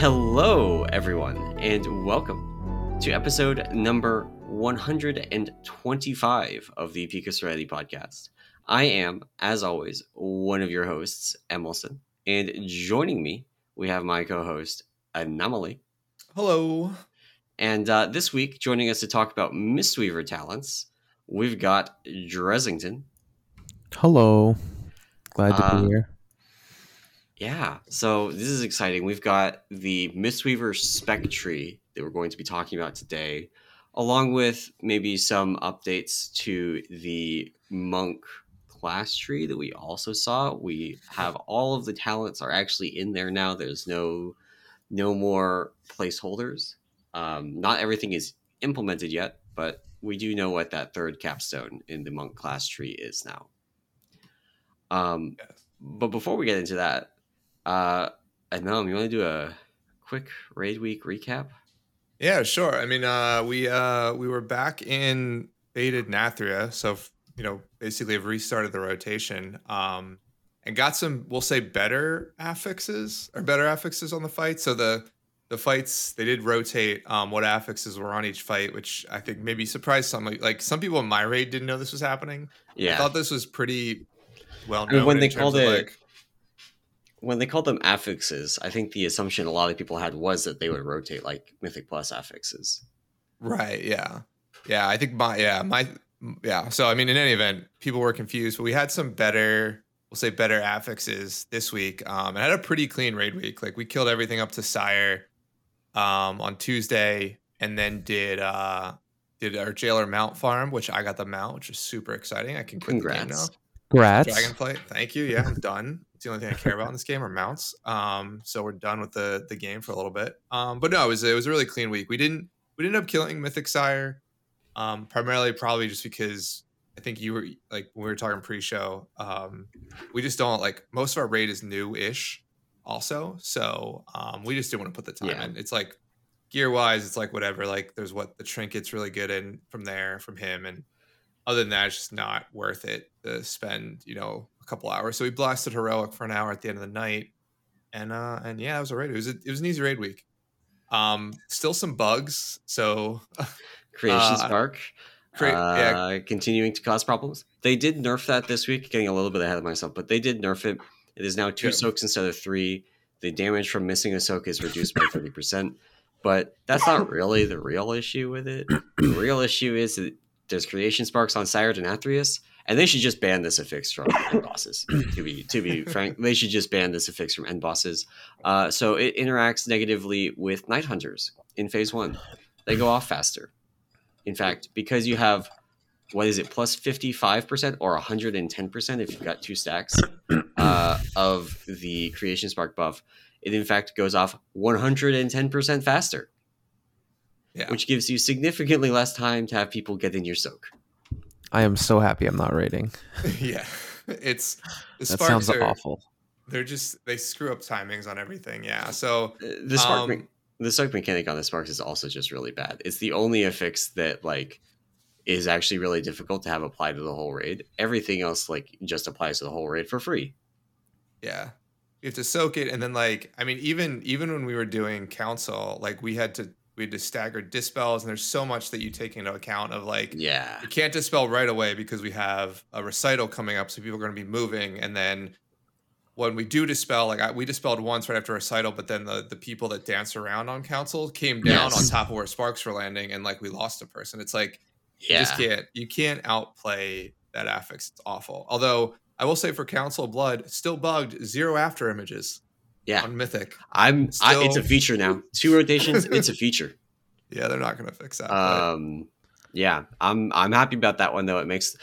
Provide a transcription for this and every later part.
Hello, everyone, and welcome to episode number 125 of the Peak of Serenity podcast. I am, as always, one of your hosts, Emerson, and joining me, we have my co host, Anomaly. Hello. And uh, this week, joining us to talk about Mistweaver talents, we've got Dresington. Hello. Glad to Uh, be here. Yeah, so this is exciting. We've got the Mistweaver spec tree that we're going to be talking about today, along with maybe some updates to the monk class tree that we also saw. We have all of the talents are actually in there now. There's no no more placeholders. Um, not everything is implemented yet, but we do know what that third capstone in the monk class tree is now. Um, Yes. but before we get into that, uh, and Adam, you want to do a quick raid week recap? Yeah, sure. I mean, uh, we uh, we were back in Fated Nathria, so you know, basically have restarted the rotation, um, and got some, we'll say, better affixes or better affixes on the fight. So the the fights they did rotate um, what affixes were on each fight, which I think maybe surprised some. Like, like some people in my raid didn't know this was happening. Yeah, I thought this was pretty well I mean, known. when they called it- like, when they called them affixes, I think the assumption a lot of people had was that they would rotate like Mythic Plus affixes. Right. Yeah. Yeah. I think my yeah my yeah. So I mean, in any event, people were confused, but we had some better, we'll say better affixes this week. Um, and I had a pretty clean raid week. Like we killed everything up to Sire, um, on Tuesday, and then did uh did our jailer mount farm, which I got the mount, which is super exciting. I can quit the game now. Congrats. Grats. Dragonflight. Thank you. Yeah, I'm done. It's the only thing I care about in this game are mounts. Um, so we're done with the the game for a little bit. Um, but no, it was it was a really clean week. We didn't we didn't up killing Mythic Sire, um, primarily probably just because I think you were like when we were talking pre-show. Um, we just don't like most of our raid is new-ish, also. So um, we just didn't want to put the time Yeah. in. It's like gear wise, it's like whatever. Like there's what the trinkets really good in from there from him and other than that, it's just not worth it to spend, you know, a couple hours. So we blasted heroic for an hour at the end of the night, and uh, and yeah, it was a raid. It was a, it was an easy raid week. Um, still some bugs. So Creation Uh, Spark, uh, yeah, continuing to cause problems. They did nerf that this week, getting a little bit ahead of myself, but they did nerf it. It is now two Yeah. soaks instead of three. The damage from missing a soak is reduced by 30%. But that's not really the real issue with it. The real issue is that there's creation sparks on Sire and Athreus, and they should just ban this affix from end bosses. To be to be frank, they should just ban this affix from end bosses. Uh, so it interacts negatively with Night Hunters in phase one. They go off faster. In fact, because you have what is it plus 55% or 110% if you've got two stacks uh, of the creation spark buff it in fact goes off 110% faster yeah, which gives you significantly less time to have people get in your soak I am so happy I'm not rating. yeah. It's the That sparks sounds are awful. they're just they screw up timings on everything. Yeah. So Uh, the spark Um, me- the soak mechanic on the sparks is also just really bad it's the only affix that like is actually really difficult to have applied to the whole raid everything else like just applies to the whole raid for free Yeah. You have to soak it and then like I mean even even when we were doing council, like we had to we had to stagger dispels and there's so much that you take into account of like yeah you can't dispel right away because we have a recital coming up so people are going to be moving and then when we do dispel like I, we dispelled once right after recital but then the the people that dance around on council came down Yes. on top of where sparks were landing and like we lost a person it's like you yeah just can't you can't outplay that affix. It's awful. Although I will say for Council Blood, still bugged zero after images yeah on Mythic. i'm I, it's a feature now two rotations it's a feature Yeah, they're not gonna fix that. Um, yeah, I'm I'm happy about that one though. It makes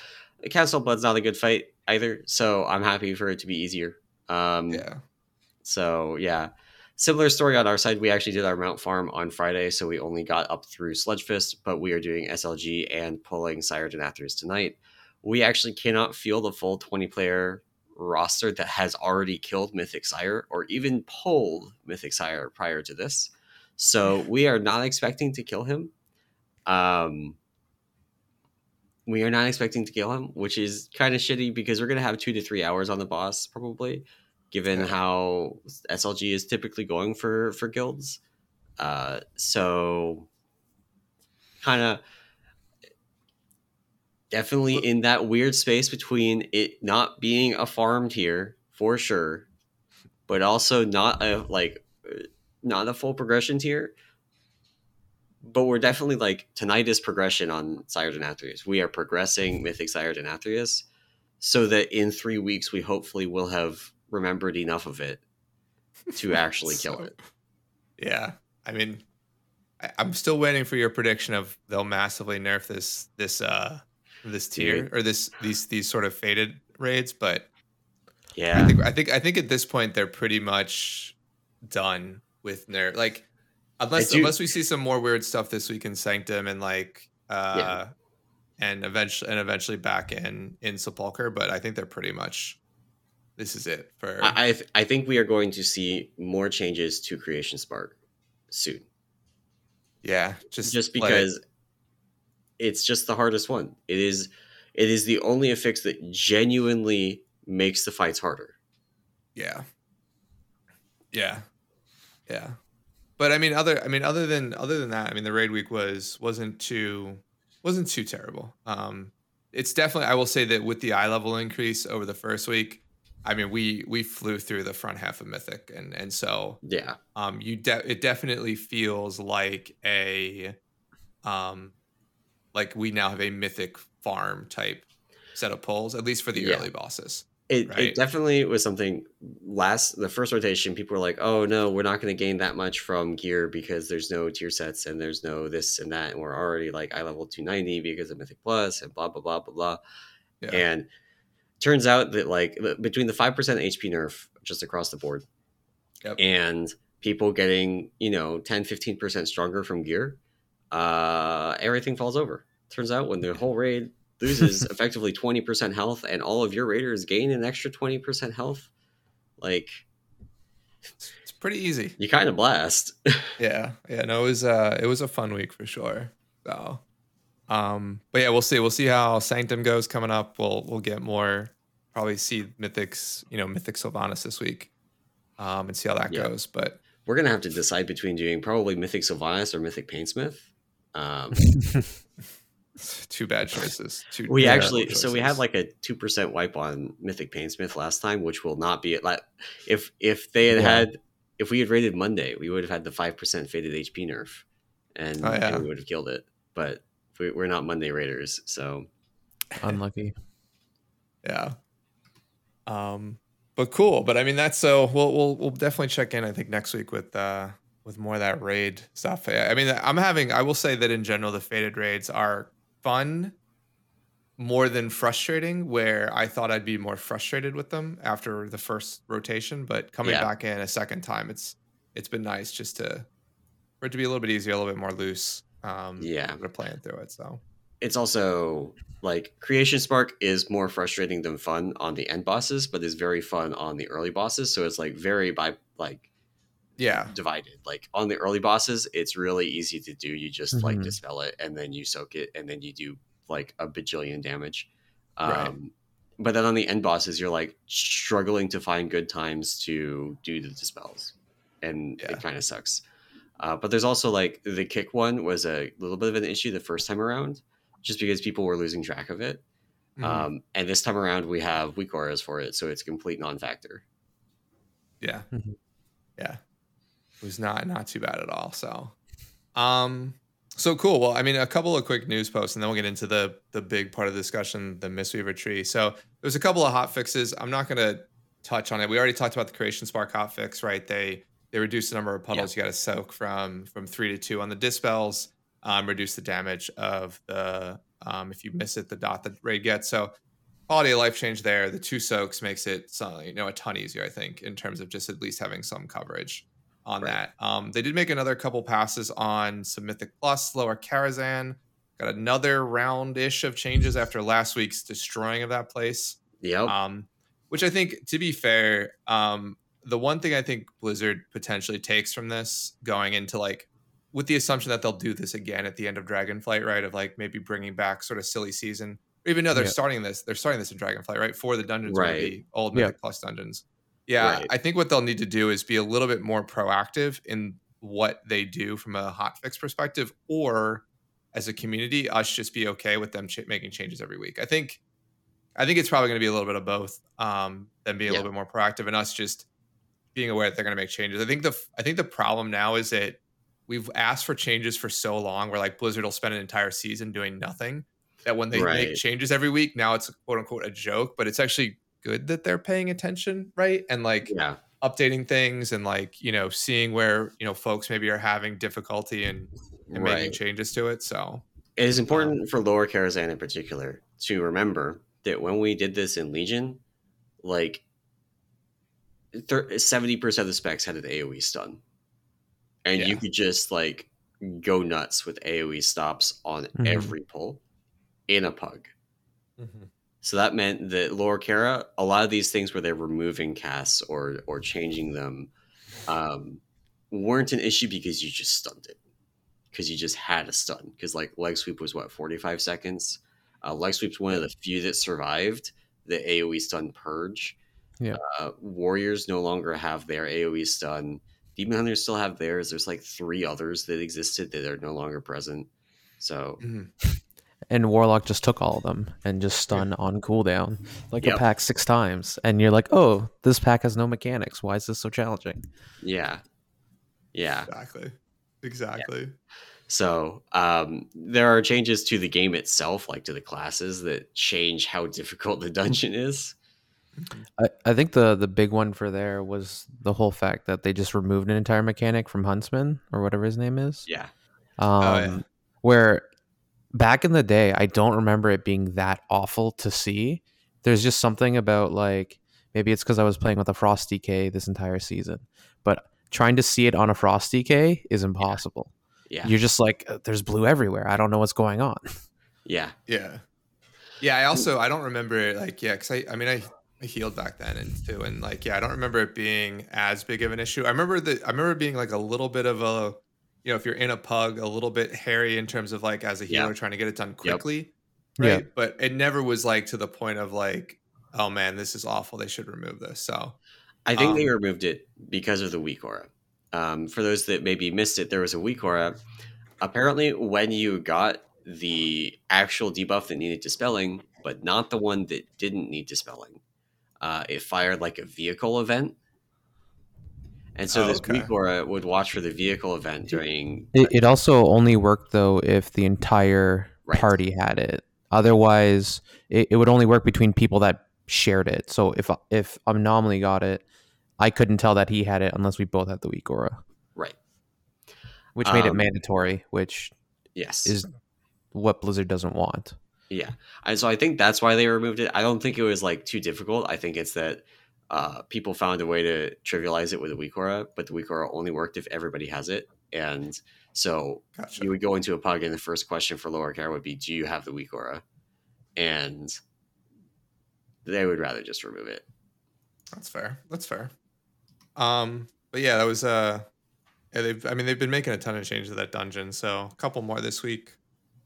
Castle Blood's not a good fight either, so I'm happy for it to be easier. Um, yeah, So yeah, similar story on our side. We actually did our mount farm on Friday, so we only got up through Sludgefist, but we are doing SLG and pulling Sire Denathrius tonight. We actually cannot field a full 20 player roster that has already killed Mythic Sire or even pulled Mythic Sire prior to this. So we are not expecting to kill him. Um, we are not expecting to kill him, which is kind of shitty because we're gonna have two to three hours on the boss probably. given how SLG is typically going for for guilds. Uh, so kind of definitely in that weird space between it not being a farm tier for sure, but also not a like not a full progression tier. But we're definitely like tonight is progression on Sire Denathrius. We are progressing Mythic Sire Denathrius so that in three weeks we hopefully will have remembered enough of it to actually kill it. Yeah, I mean, I, I'm still waiting for your prediction of they'll massively nerf this this uh this tier Dude. or this these these sort of fated raids, but yeah, I think I think I think at this point they're pretty much done with nerf. Like unless do- unless we see some more weird stuff this week in Sanctum and like uh Yeah. and eventually and eventually back in in Sepulcher, but I think they're pretty much this is it for I I, th- I think we are going to see more changes to Creation Spark soon. yeah just just because it's just the hardest one. It is it is the only affix that genuinely makes the fights harder. Yeah. Yeah. Yeah. But I mean other I mean other than other than that, I mean the raid week was wasn't too wasn't too terrible. Um it's definitely I will say that with the eye level increase over the first week, I mean we we flew through the front half of Mythic and and so Yeah. um you de- it definitely feels like a um like we now have a mythic farm type set of pulls at least for the Yeah. early bosses. It, Right. it definitely was something last the first rotation people were like oh no we're not going to gain that much from gear because there's no tier sets and there's no this and that and we're already like i level 290 because of mythic plus and blah blah blah blah blah Yeah. and turns out that like between the 5% hp nerf just across the board Yep. and people getting you know 10 15% stronger from gear uh everything falls over turns out when the whole raid loses effectively 20% health and all of your raiders gain an extra 20% health like It's pretty easy. you kind of blast Yeah, yeah. No, it was uh, it was a fun week for sure. So, um, but yeah, we'll see. We'll see how Sanctum goes coming up. We'll we'll get more. Probably see Mythics, you know, Mythic Sylvanas this week, um, and see how that Yeah. goes. But we're gonna have to decide between doing probably mythic sylvanas or mythic painsmith um two bad choices. Two we terrible actually so we had like a 2% wipe on mythic painsmith last time which will not be like if if they had Yeah. had if we had rated monday we would have had the 5% fated hp nerf and, Oh, yeah. and we would have killed it but we, we're not monday raiders so Unlucky. yeah. Um, but cool. But I mean, that's so we'll we'll we'll definitely check in. I think next week with uh with more of that raid stuff. I I mean, I'm having. I will say that in general, the fated raids are fun more than frustrating. Where I thought I'd be more frustrated with them after the first rotation, but coming Yeah. back in a second time, it's it's been nice just to for it to be a little bit easier, a little bit more loose. Um, Yeah. we're playing through it. So it's also like creation spark is more frustrating than fun on the end bosses but is very fun on the early bosses so it's like very by like yeah, divided. Like on the early bosses, it's really easy to do. You just like Mhm. dispel it and then you soak it and then you do like a bajillion damage. Right. Um, but then on the end bosses, you're like struggling to find good times to do the dispels, and Yeah. it kind of sucks. Uh, but there's also like the kick one was a little bit of an issue the first time around, just because people were losing track of it. Mhm. Um, and this time around, we have weak auras for it, so it's a complete non-factor. Yeah. Mhm. Yeah. It was not not too bad at all. So um so cool. Well, I mean, a couple of quick news posts, and then we'll get into the the big part of the discussion, the Mistweaver tree. So there's a couple of hot fixes. I'm not gonna touch on it. We already talked about the creation spark hot fix, right? They they reduce the number of puddles you gotta soak from from three to two on the dispels, um, reduce the damage of the um if you miss it, the dot that raid gets. So quality of life change there. The two soaks makes it you know a ton easier, I think, in terms of just at least having some coverage on Right. that. Um, they did make another couple passes on some Mythic Plus, lower Karazhan. Got another round ish of changes after last week's destroying of that place. Yep. Um, which I think, to be fair, um, the one thing I think Blizzard potentially takes from this going into like, with the assumption that they'll do this again at the end of Dragonflight, right? Of like maybe bringing back sort of silly season, or even though they're Yeah. starting this, they're starting this in Dragonflight, right? For the dungeons, Right. the old Yeah. Mythic Plus dungeons. Yeah, Right. I think what they'll need to do is be a little bit more proactive in what they do from a hotfix perspective, or as a community, us just be okay with them ch- making changes every week. I think, I think it's probably going to be a little bit of both. Um, them being a little bit more proactive and us just being aware that they're going to make changes. I think the I think the problem now is that we've asked for changes for so long. Where like Blizzard will spend an entire season doing nothing. That when they Right. make changes every week, now it's quote unquote a joke, but it's actually good that they're paying attention, right? And like Yeah. updating things and like you know seeing where you know folks maybe are having difficulty and, and making changes to it. So It is important for Lower Karazhan in particular to remember that when we did this in Legion, like seventy percent of the specs had an AOE stun, and you could just like go nuts with AOE stops on Mhm. every pull in a pug. So that meant that Lower Kara, a lot of these things where they're removing casts or or changing them, um, weren't an issue because you just stunned it, because you just had a stun. Because like leg sweep was what forty five seconds. Uh, leg sweep's one of the few that survived the AOE stun purge. Yeah. Uh, Warriors no longer have their AOE stun. Demon Hunters still have theirs. There's like three others that existed that are no longer present. So Mhm. And Warlock just took all of them and just stun on cooldown like Yep. a pack six times. And you're like, oh, this pack has no mechanics. Why is this so challenging? yeah, yeah. exactly, exactly. So um, there are changes to the game itself, like to the classes, that change how difficult the dungeon is. I, I think the the big one for there was the whole fact that they just removed an entire mechanic from Huntsman or whatever his name is. Yeah, Um, yeah. Where back in the day, I don't remember it being that awful to see. There's just something about like maybe it's because I was playing with a Frost DK this entire season, but trying to see it on a Frost DK is impossible. yeah, You're just like, "Uh, there's blue everywhere. I don't know what's going on. yeah, Yeah, yeah. I also I don't remember like yeah, because I I mean I. I healed back then and too, and like yeah, I don't remember it being as big of an issue. I remember that I remember being like a little bit of a, you know, if you're in a pug, a little bit hairy in terms of like as a Yeah. healer trying to get it done Yep. quickly, Yeah. right? But it never was like to the point of like, oh man, this is awful. They should remove this. So I think they Um, removed it because of the weak aura. Um, for those that maybe missed it, there was a weak aura. Apparently, when you got the actual debuff that needed dispelling, but not the one that didn't need dispelling, uh, it fired like a vehicle event. And so Oh, this okay. weak aura would watch for the vehicle event during. It, it also only worked though if the entire Right. party had it. Otherwise, it, it would only work between people that shared it. So if if Anomaly got it, I couldn't tell that he had it unless we both had the weak aura, right. which made it Um, mandatory, which Yes. is what Blizzard doesn't want. Yeah, and so I think that's why they removed it. I don't think it was like too difficult. I think it's that uh, people found a way to trivialize it with a weak aura, but the weak aura only worked if everybody has it. And so gotcha. you would go into a pug, and the first question for lower Kara would be, "Do you have the weak aura?" And they would rather just remove it. That's fair. That's fair. Um, but yeah, that was uh, yeah, they've. I mean, they've been making a ton of changes to that dungeon. So a couple more this week,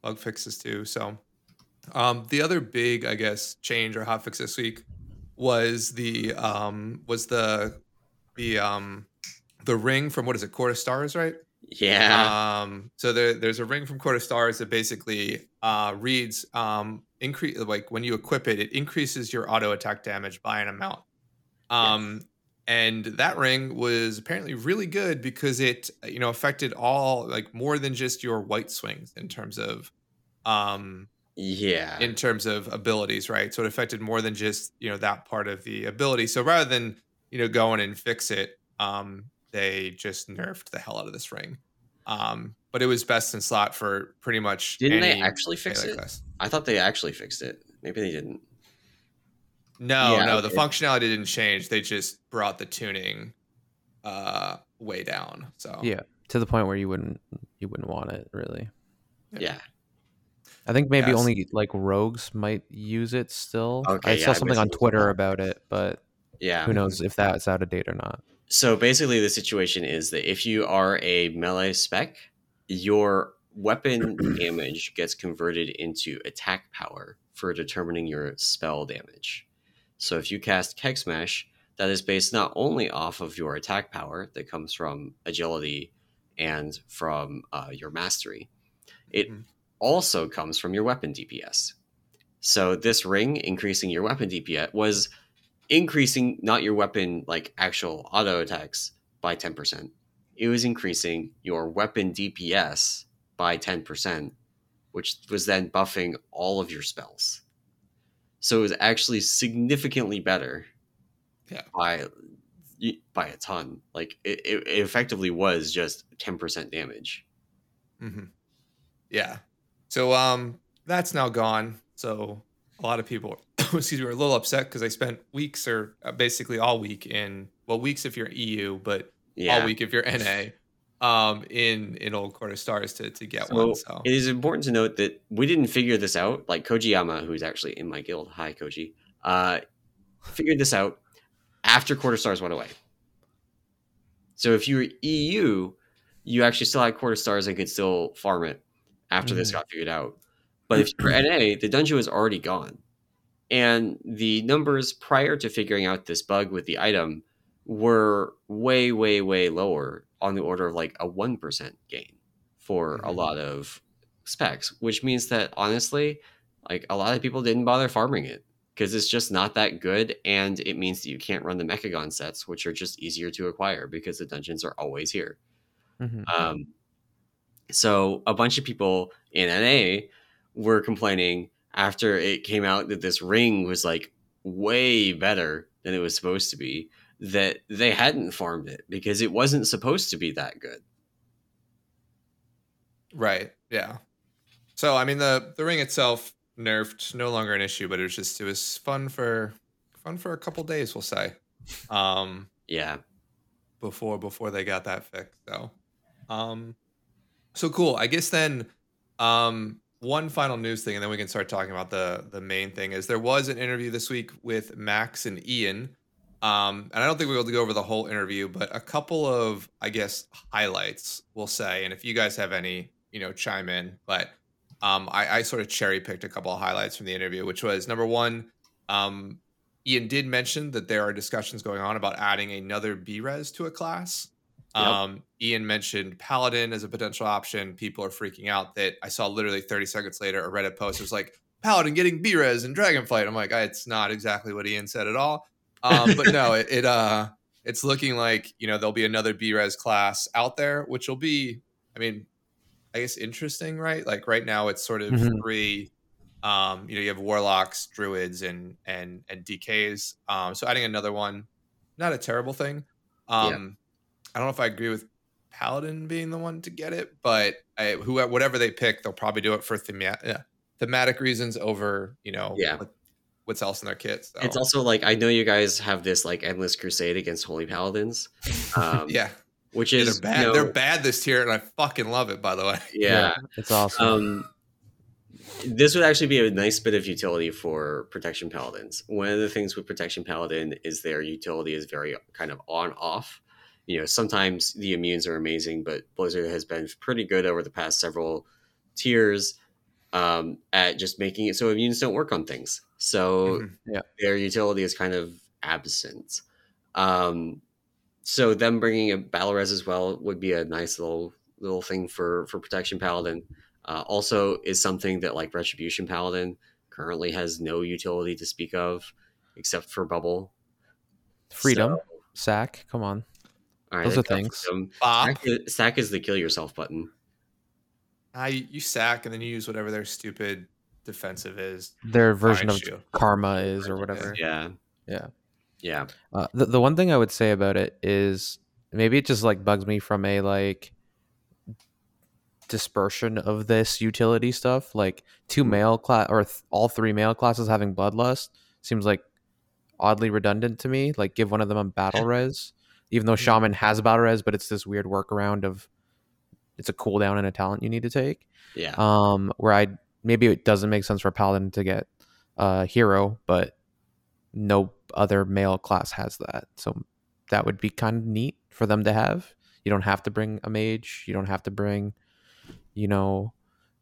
bug fixes too. So, um, the other big, I guess, change or hot fix this week was the um was the the um the ring from what is it, Court of Stars, right? Yeah, Um, so there, there's a ring from Court of Stars that basically uh, reads um, increase like when you equip it, it increases your auto attack damage by an amount. Um, and that ring was apparently really good because it you know affected all like more than just your white swings in terms of um yeah, in terms of abilities, right? So it affected more than just you know that part of the ability. So rather than you know going and fix it, um, they just nerfed the hell out of this ring. Um, but it was best in slot for pretty much. Didn't they actually fix it? class. I thought they actually fixed it. Maybe they didn't. No, Yeah, no, the okay. functionality didn't change. They just brought the tuning uh way down. So Yeah, to the point where you wouldn't you wouldn't want it really. Yeah. Yeah, I think maybe Yes. only like rogues might use it still. Okay, I saw I something missed on Twitter about it, but yeah. who knows if that's out of date or not. So basically, the situation is that if you are a melee spec, your weapon damage gets converted into attack power for determining your spell damage. So if you cast Keg Smash, that is based not only off of your attack power that comes from agility and from uh, your mastery, it Mhm. Also comes from your weapon DPS. So this ring increasing your weapon DPS was increasing not your weapon like actual auto attacks by 10%. It was increasing your weapon DPS by 10%, which was then buffing all of your spells. So it was actually significantly better Yeah. by by a ton. Like it, it effectively was just 10% damage. hmm Yeah. So um, that's now gone. So a lot of people, excuse me, were a little upset because I spent weeks or uh, basically all week in well weeks if you're EU, but Yeah. all week if you're NA, um, in in Court of Stars to to get So one. So it is important to note that we didn't figure this out. Like Kojiyama, who's actually in my guild, hi Koji, uh, figured this out after Court of Stars went away. So if you were EU, you actually still had Court of Stars and could still farm it after this Mhm. got figured out. But if you're NA, the dungeon was already gone. And the numbers prior to figuring out this bug with the item were way, way, way lower on the order of like a 1% gain for a Mhm. lot of specs, which means that honestly, like a lot of people didn't bother farming it because it's just not that good. And it means that you can't run the Mechagon sets, which are just easier to acquire because the dungeons are always here. Mhm. Um, so a bunch of people in NA were complaining after it came out that this ring was like way better than it was supposed to be that they hadn't farmed it because it wasn't supposed to be that good. right, yeah. So I mean the the ring itself nerfed, no longer an issue, but it was just it was fun for fun for a couple days, we'll say. Um, Yeah. before before they got that fixed. So, um, so cool. I guess then, um, one final news thing, and then we can start talking about the the main thing. Is there was an interview this week with Max and Ian, um, and I don't think we'll be able to go over the whole interview, but a couple of I guess highlights we'll say, and if you guys have any, you know, chime in. But um, I, I sort of cherry picked a couple of highlights from the interview, which was number one. Um, Ian did mention that there are discussions going on about adding another B-Res to a class. Yep. Um, Ian mentioned Paladin as a potential option. People are freaking out that I saw literally 30 seconds later a Reddit post was like Paladin getting B-Res and Dragonflight. I'm like, it's not exactly what Ian said at all. Um, but no, it, it uh it's looking like you know there'll be another B-Res class out there, which will be, I mean, I guess interesting, right? Like right now it's sort of Mhm. three um you know you have warlocks druids and and and dks um so adding another one not a terrible thing um i don't know if i agree with paladin being the one to get it but I, who whatever they pick they'll probably do it for thema- yeah, thematic reasons over you know Yeah. what, what's else in their kits so. It's also like I know you guys have this like endless crusade against holy paladins, um, yeah, which yeah is they're bad you know, they're bad this tier and i fucking love it by the way Yeah, it's awesome. um, this would actually be a nice bit of utility for protection paladins. One of the things with protection paladin is their utility is very kind of on off. You know, sometimes the immunes are amazing, but Blizzard has been pretty good over the past several tiers um, at just making it so immunes don't work on things. So Mhm. their utility is kind of absent. Um, so them bringing a battle res as well would be a nice little little thing for for protection paladin. Uh, also, is something that like retribution paladin currently has no utility to speak of except for bubble Freedom, So, sack. Come on. All right, Those are things. Sack is, sack is the kill yourself button. Ah, you, you sack and then you use whatever their stupid defensive is Their version of you. karma is or whatever. Yeah, Yeah. yeah, Uh, the the one thing I would say about it is maybe it just like bugs me from a like dispersion of this utility stuff. Like two mail class or th- all three mail classes having bloodlust seems like oddly redundant to me. Like give one of them a battle res, even though shaman has a battle res, but it's this weird workaround of it's a cooldown and a talent you need to take. yeah. Um, where I maybe it doesn't make sense for paladin to get a hero, but no other mail class has that. So that would be kind of neat for them to have. You don't have to bring a mage. You don't have to bring, you know,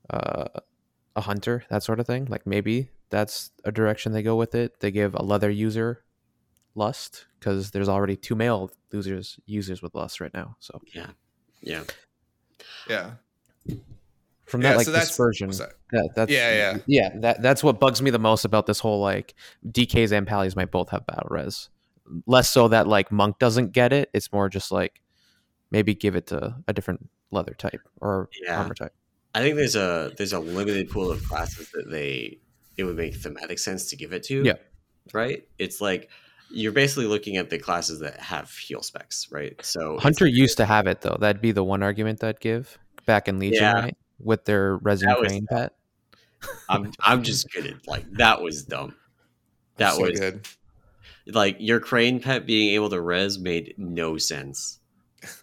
uh, a hunter, that sort of thing. Like maybe that's a direction they go with it. They give a leather user lust because there's already two mail losers users with lust right now. So Yeah. Yeah. Yeah. from Yeah, that like so that's- dispersion, sorry. that, that's Yeah, yeah. yeah. That that's what bugs me the most about this whole like DKs and Pallies might both have battle res. Less so that like Monk doesn't get it. It's more just like maybe give it to a different leather type or Yeah. armor type. I think there's a there's a limited pool of classes that they it would make thematic sense to give it to. Yeah. Right? It's like you're basically looking at the classes that have heal specs, right? So Hunter like- used to have it though. That'd be the one argument I'd give back in Legion, Yeah. right? With their resin crane pet. I'm I'm just kidding. Like that was dumb. That so was good. like your crane pet being able to res made no sense.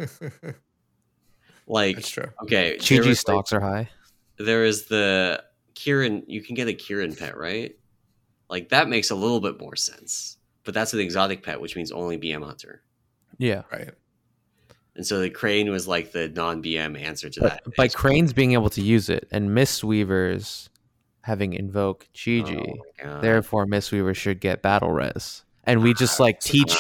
Like That's true. okay, there Chi was, like, stocks are high. there is the Kieran. You can get a Kieran pet, right? Like that makes a little bit more sense. But that's an exotic pet, which means only BM hunter. Yeah. Right. And so the crane was like the non BM answer to But that. by cranes being able to use it and Mistweavers having invoke Chi Oh my God. therefore Mistweavers should get battle res. And we just like teach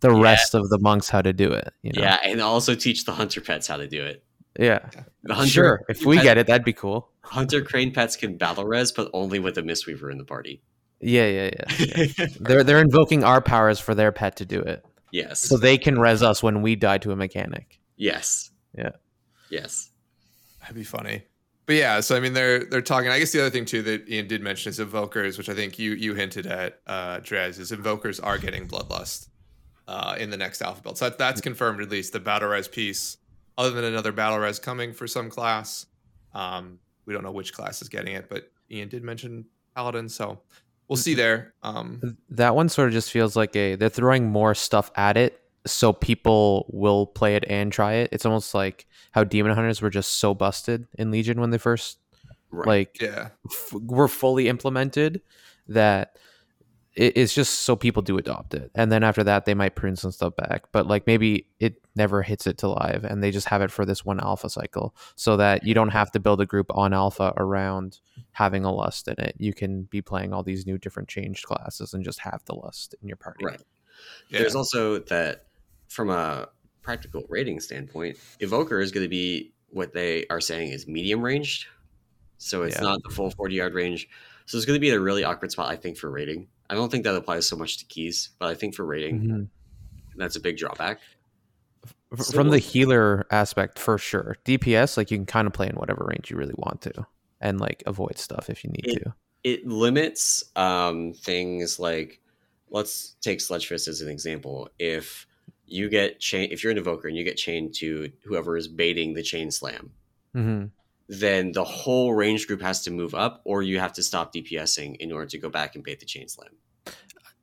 the yes. rest of the monks how to do it. You know? Yeah, and also teach the hunter pets how to do it. Yeah. The hunter, Sure. If we pet- get it, that'd be cool. hunter crane pets can battle res, but only with a Mistweaver in the party. Yeah, yeah, yeah. yeah. they're they're invoking our powers for their pet to do it. yes. So they can res us when we die to a mechanic. yes. Yeah. Yes. That'd be funny. But yeah, so I mean, they're they're talking. I guess the other thing too that Ian did mention is Evokers, which I think you you hinted at, uh, Drez, is Evokers are getting bloodlust uh, in the next alpha build. So that, that's confirmed at least. The battle res piece, other than another battle res coming for some class, um, we don't know which class is getting it, but Ian did mention paladin, so we'll see there. Um, That one sort of just feels like a they're throwing more stuff at it so people will play it and try it. It's almost like how demon hunters were just so busted in Legion when they first Right. like yeah, f- were fully implemented that it, it's just so people do adopt it and then after that they might prune some stuff back but like maybe it never hits it to live and they just have it for this one alpha cycle so that you don't have to build a group on alpha around having a lust in it you can be playing all these new different changed classes and just have the lust in your party Right. yeah. There's also that from a practical rating standpoint, Evoker is going to be what they are saying is medium ranged. So it's Yeah. not the full 40 yard range. So it's going to be a really awkward spot, I think, for rating. I don't think that applies so much to keys, but I think for rating, Mhm. that's a big drawback. F- So- from the healer aspect for sure dps like you can kind of play in whatever range you really want to and like avoid stuff if you need It- to It limits um, things like, let's take Sludgefist as an example. If you get chain, if you're an Evoker and you get chained to whoever is baiting the chain slam, hmm then the whole range group has to move up, or you have to stop DPSing in order to go back and bait the chain slam.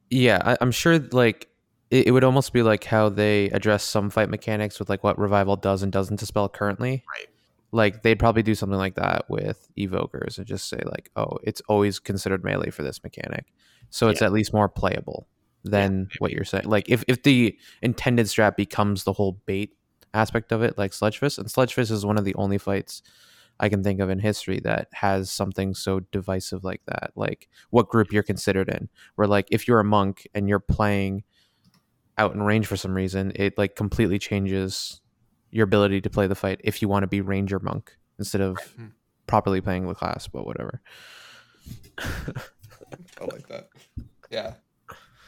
yeah I, i'm sure like it, it would almost be like how they address some fight mechanics with like what revival does and doesn't dispel currently Right. like they'd probably do something like that with evokers and just say like oh it's always considered melee for this mechanic so it's Yeah. at least more playable than what you're saying like if, if the intended strat becomes the whole bait aspect of it like Sludgefist and Sludgefist is one of the only fights i can think of in history that has something so divisive like that like what group you're considered in where like if you're a monk and you're playing out in range for some reason it like completely changes your ability to play the fight if you want to be ranger monk instead of Hmm. properly playing the class but whatever I like that. Yeah,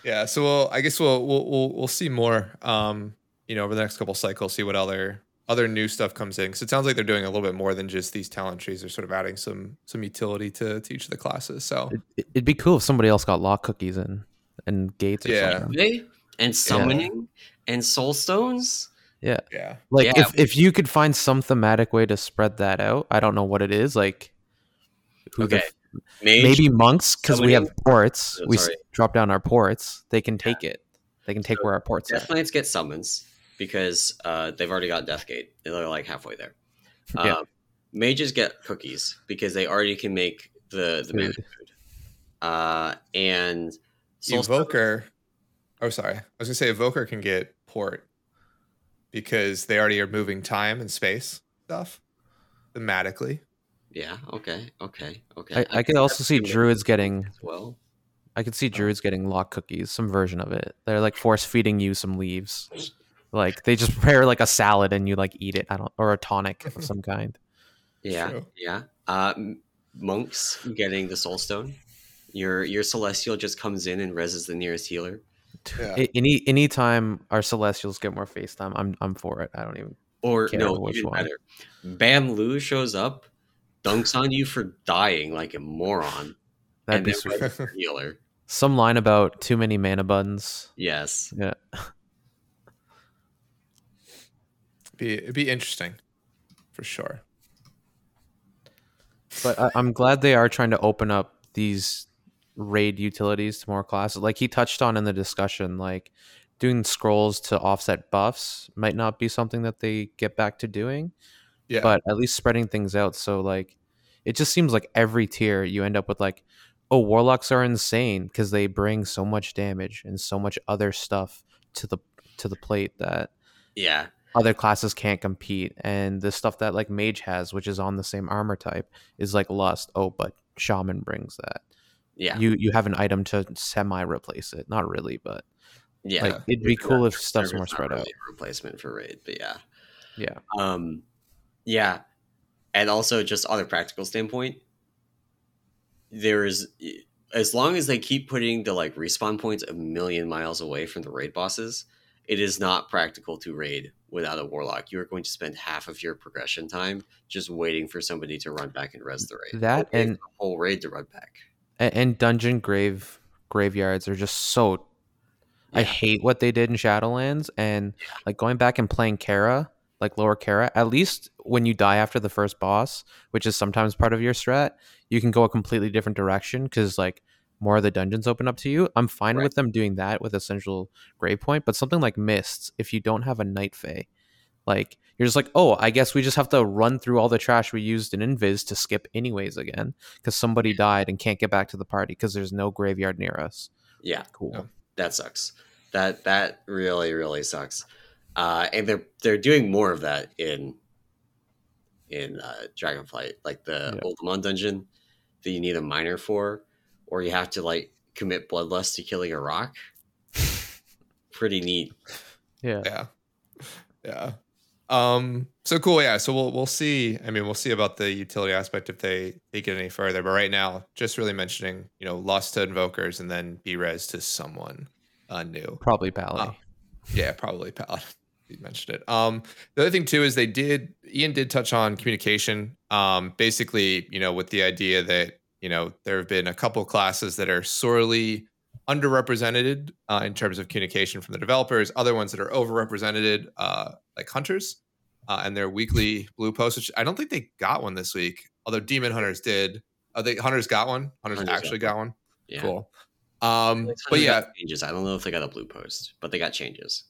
yeah. So we'll, I guess we'll we'll we'll, we'll see more. Um, you know, over the next couple cycles, see what other other new stuff comes in. Because it sounds like they're doing a little bit more than just these talent trees. They're sort of adding some some utility to, to each of the classes. So it, it'd be cool if somebody else got lock cookies and and gates or Yeah. something They and summoning and soul stones. yeah yeah, like Yeah. if, if you could find some thematic way to spread that out i don't know what it is like who Okay, f- Mage, maybe monks because we have ports Oh, we drop down our ports they can take it they can take So where our ports are Death Knights get summons because uh, they've already got Deathgate. They're like halfway there. Yeah. Um, mages get cookies because they already can make the the mana Food. food. Uh, and soul evoker. Oh, sorry. I was gonna say evoker can get port because they already are moving time and space stuff thematically. Yeah. Okay. Okay. Okay. I, I could also see druids getting well. I could see druids getting lock cookies, some version of it. They're like force feeding you some leaves. Like they just prepare like a salad and you like eat it. I don't or a tonic of some kind. Yeah, True. yeah. Uh, monks getting the soul stone. Your your celestial just comes in and reses the nearest healer. Yeah. A- Any anytime our celestials get more face time, I'm I'm for it. I don't even Or Care no, which even one. better. Bam Lu shows up, dunks on you for dying like a moron, that'd and be then sweet. reses healer. Some line about too many mana buttons. Yes. Yeah. be it'd be interesting for sure. But I, I'm glad they are trying to open up these raid utilities to more classes. Like he touched on in the discussion, like doing scrolls to offset buffs might not be something that they get back to doing, Yeah. but at least spreading things out. So like, it just seems like every tier you end up with like, oh, warlocks are insane because they bring so much damage and so much other stuff to the to the plate that Yeah. Other classes can't compete and the stuff that like mage has which is on the same armor type is like lust oh but shaman brings that Yeah. you you have an item to semi replace it not really but yeah. like it'd be cool not- if stuff's more spread really out replacement for raid, but yeah. yeah Um, yeah, and also just on a practical standpoint, there is as long as they keep putting the like respawn points a million miles away from the raid bosses, it is not practical to raid without a warlock. You are going to spend half of your progression time just waiting for somebody to run back and res the raid. That and- the whole raid to run back. and, and dungeon grave graveyards are just so I hate what they did in Shadowlands and like going back and playing Kara, like lower Kara, at least when you die after the first boss, which is sometimes part of your strat, you can go a completely different direction because like more of the dungeons open up to you. I'm fine Right. with them doing that with Essential Grave Point, but something like Mists, if you don't have a Night Fae, like you're just like, oh, I guess we just have to run through all the trash we used in Invis to skip anyways again because somebody died and can't get back to the party because there's no graveyard near us. Yeah, Cool. That sucks. That that really really sucks. Uh, and they're they're doing more of that in in uh, Dragonflight, like the Yeah. Oldemon dungeon that you need a miner for, or you have to like commit bloodlust to killing a rock. Pretty neat. Yeah. yeah yeah um so cool yeah so we'll we'll see i mean we'll see about the utility aspect if they take it any further but right now just really mentioning you know lost to Evokers and then be res to someone uh new Probably Pally. Oh. yeah probably paladin you mentioned it um the other thing too is they did ian did touch on communication um basically you know with the idea that you know there have been a couple classes that are sorely underrepresented uh, in terms of communication from the developers other ones that are overrepresented uh like hunters uh, and their weekly blue post which i don't think they got one this week although demon hunters did oh they hunters got one hunters, Hunters actually got one Yeah. cool um but yeah changes. I don't know if they got a blue post, but they got changes.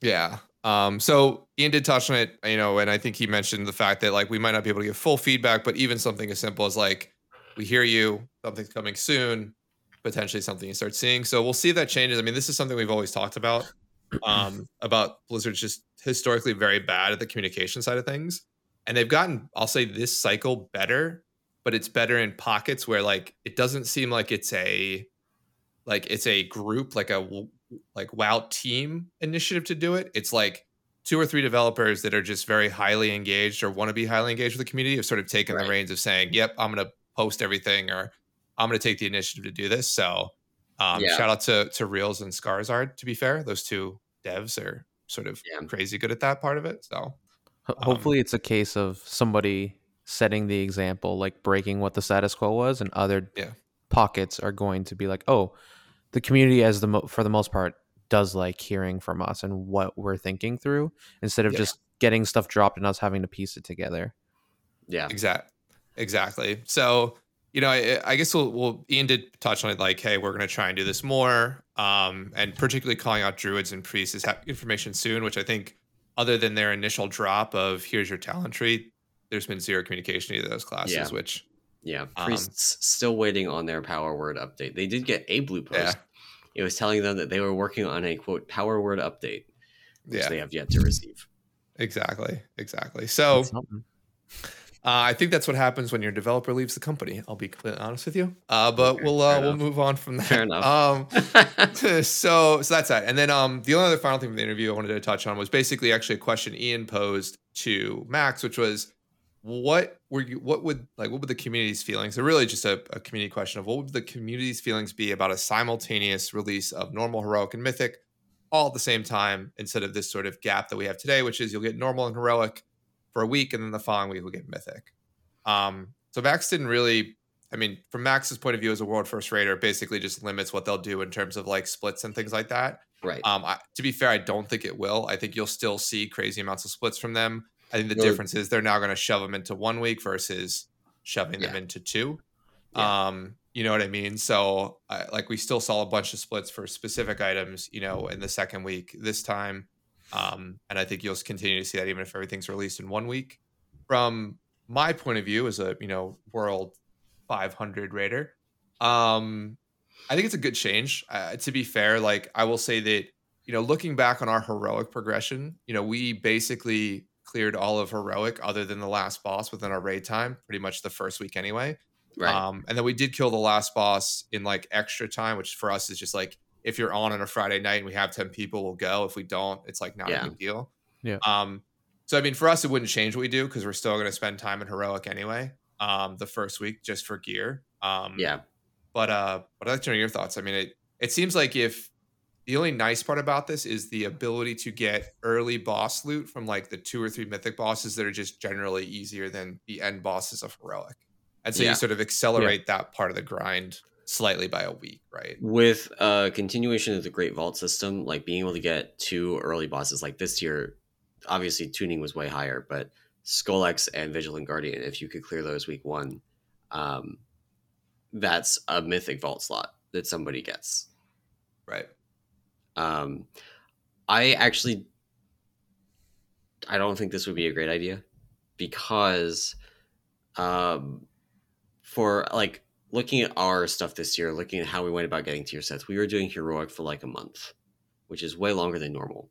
Yeah. Um, so Ian did touch on it, you know, and I think he mentioned the fact that like we might not be able to give full feedback, but even something as simple as like, we hear you, something's coming soon, potentially something you start seeing. So we'll see if that changes. I mean, this is something we've always talked about, um, about Blizzard's just historically very bad at the communication side of things. And they've gotten, I'll say this cycle better, but it's better in pockets where like it doesn't seem like it's a like it's a group like a like WoW team initiative to do it. It's like two or three developers that are just very highly engaged or want to be highly engaged with the community have sort of taken Right. the reins of saying, "Yep, I'm going to post everything," or "I'm going to take the initiative to do this." So, um, Yeah. shout out to to Reels and Scarzard. To be fair, those two devs are sort of Yeah. crazy good at that part of it. So, Um, Hopefully, it's a case of somebody setting the example, like breaking what the status quo was, and other Yeah. pockets are going to be like, "Oh, the community, as the mo- for the most part, does like hearing from us and what we're thinking through, instead of Yeah. just getting stuff dropped and us having to piece it together." Yeah. Exact, exactly. So, you know, I, I guess we'll, we'll Ian did touch on it, like, hey, we're going to try and do this more, um, and particularly calling out druids and priests is information soon, which I think, other than their initial drop of here's your talent tree, there's been zero communication of those classes, Yeah. which Yeah. Um, Priests still waiting on their power word update. They did get a blue post. Yeah. It was telling them that they were working on a quote power word update, which yeah, they have yet to receive. exactly, exactly. So. Uh, I think that's what happens when your developer leaves the company. I'll be completely honest with you. Uh, but Okay, we'll uh, we'll move on from that. Fair enough. Um, so so that's that. And then um the only other final thing from the interview I wanted to touch on was basically actually a question Ian posed to Max, which was what were you what would like what would the community's feelings So really just a, a community question of what would the community's feelings be about a simultaneous release of normal heroic and mythic all at the same time instead of this sort of gap that we have today which is you'll get normal and heroic for a week and then the following week we'll get mythic um so max didn't really i mean from max's point of view as a world first raider basically just limits what they'll do in terms of like splits and things like that right. um, I, to be fair, I don't think it will. I think you'll still see crazy amounts of splits from them. I think the difference is they're now going to shove them into one week versus shoving them into two. Yeah. Um, you know what I mean? So, like, we still saw a bunch of splits for specific items, you know, in the second week this time. Um, and I think you'll continue to see that even if everything's released in one week. From my point of view as a, you know, world 500 raider, um, I think it's a good change. Uh, to be fair, like I will say that you know, looking back on our heroic progression, you know, we basically cleared all of heroic other than the last boss within our raid time, pretty much the first week anyway. right. Um, and then we did kill the last boss in like extra time, which for us is just like if you're on on a Friday night and we have 10 people, we'll go. If we don't, it's like not Yeah. a big deal. Yeah. Um, so I mean, for us, it wouldn't change what we do because we're still going to spend time in heroic anyway. Um, the first week just for gear. Um, yeah. but uh, but I'd like to know your thoughts. I mean, it it seems like if the only nice part about this is the ability to get early boss loot from like the two or three mythic bosses that are just generally easier than the end bosses of heroic, and so Yeah. you sort of accelerate that part of the grind slightly by a week, right? With a continuation of the Great Vault system, like being able to get two early bosses, like this year, obviously tuning was way higher, but Skolex and Vigilant Guardian, if you could clear those week one, um, that's a Mythic Vault slot that somebody gets. Right. Um, I actually, I don't think this would be a great idea because, um, for like looking at our stuff this year, looking at how we went about getting tier sets, we were doing heroic for like a month, which is way longer than normal.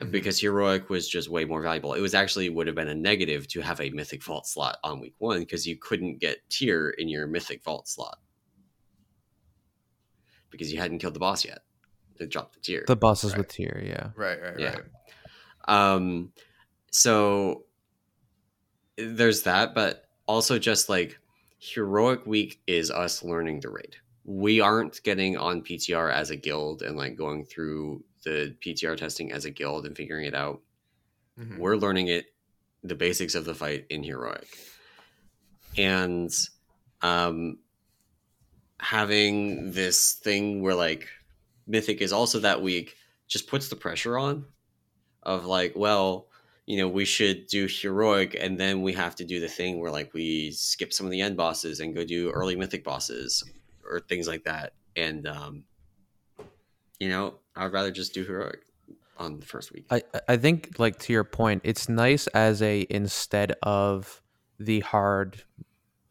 Mhm. Because heroic was just way more valuable. It was actually would have been a negative to have a mythic vault slot on week one because you couldn't get tier in your mythic vault slot because you hadn't killed the boss yet. It dropped the tier. The bosses Right. with tier, yeah. Right. Right. Yeah. Right. Um, so there's that, but also just like heroic week is us learning the raid. We aren't getting on PTR as a guild and like going through the PTR testing as a guild and figuring it out. Mhm. We're learning it, the basics of the fight in heroic, and um, having this thing where like mythic is also that week just puts the pressure on of like, well, you know, we should do heroic and then we have to do the thing where like we skip some of the end bosses and go do early mythic bosses or things like that. And um you know, I'd rather just do heroic on the first week. I I think like to your point, it's nice as a instead of the hard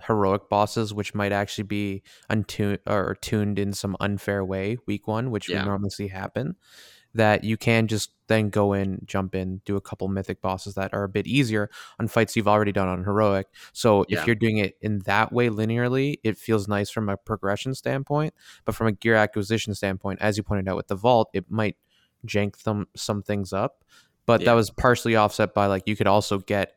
heroic bosses, which might actually be untuned or tuned in some unfair way week one, which Yeah. we normally see happen. That you can just then go in, jump in, do a couple mythic bosses that are a bit easier on fights you've already done on heroic. So Yeah. if you're doing it in that way linearly, it feels nice from a progression standpoint. But from a gear acquisition standpoint, as you pointed out with the vault, it might jank them some things up. But Yeah. that was partially offset by like you could also get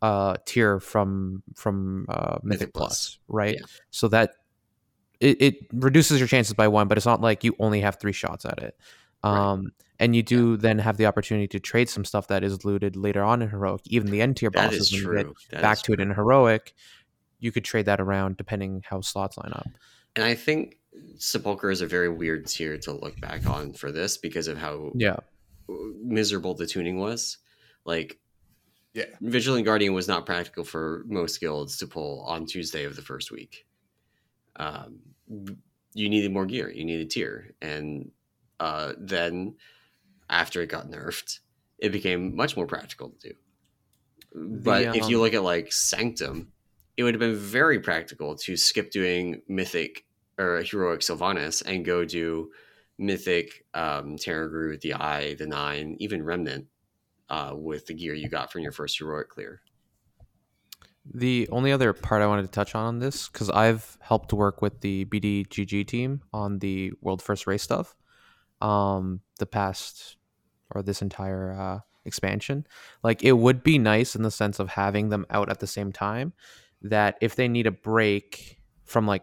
uh tier from from uh mythic, Mythic plus, Plus. right Yeah. so that it, it reduces your chances by one but it's not like you only have three shots at it Right. um and you do then have the opportunity to trade some stuff that is looted later on in heroic even the end tier bosses is when you get back is to it in heroic you could trade that around depending how slots line up And I think Sepulcher is a very weird tier to look back on for this because of how yeah miserable the tuning was. Like Yeah. Vigilant Guardian was not practical for most guilds to pull on Tuesday of the first week. Um, you needed more gear, you needed tier, and uh, then after it got nerfed, it became much more practical to do. But if you um, look at like Sanctum, it would have been very practical to skip doing Mythic or Heroic Sylvanas and go do Mythic um, Tarragrue, the Eye, the Nine, even Remnant uh, with the gear you got from your first heroic clear. The only other part I wanted to touch on on this, because I've helped work with the BDGG team on the World First Race stuff, um, the past or this entire uh, expansion. Like it would be nice in the sense of having them out at the same time. That if they need a break from like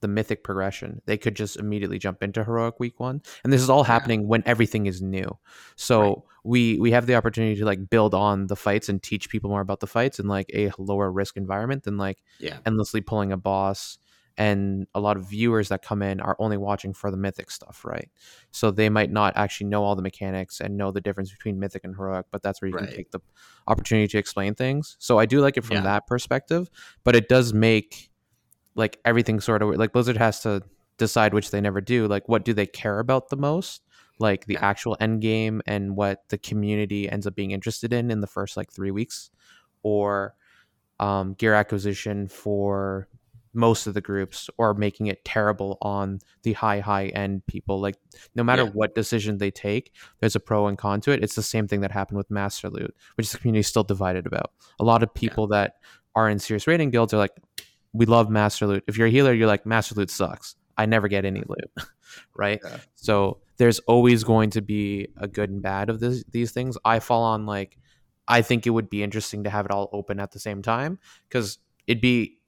the mythic progression, they could just immediately jump into heroic week one. And this is all Yeah. happening when everything is new. So Right. we we have the opportunity to like build on the fights and teach people more about the fights in like a lower risk environment than like Yeah. endlessly pulling a boss and a lot of viewers that come in are only watching for the mythic stuff right so they might not actually know all the mechanics and know the difference between mythic and heroic but that's where you Right. can take the opportunity to explain things so i do like it from Yeah. that perspective but it does make like everything sort of like blizzard has to decide which they never do like what do they care about the most like the Yeah. actual end game and what the community ends up being interested in in the first like three weeks or um, gear acquisition for most of the groups or making it terrible on the high high end people. Like no matter Yeah. what decision they take there's a pro and con to it. It's the same thing that happened with master loot which the community is still divided about. A lot of people that are in serious rating guilds are like we love master loot. If you're a healer you're like master loot sucks. I never get any loot. Right? Yeah. so there's always going to be a good and bad of this, these things. I fall on like i think it would be interesting to have it all open at the same time because it'd be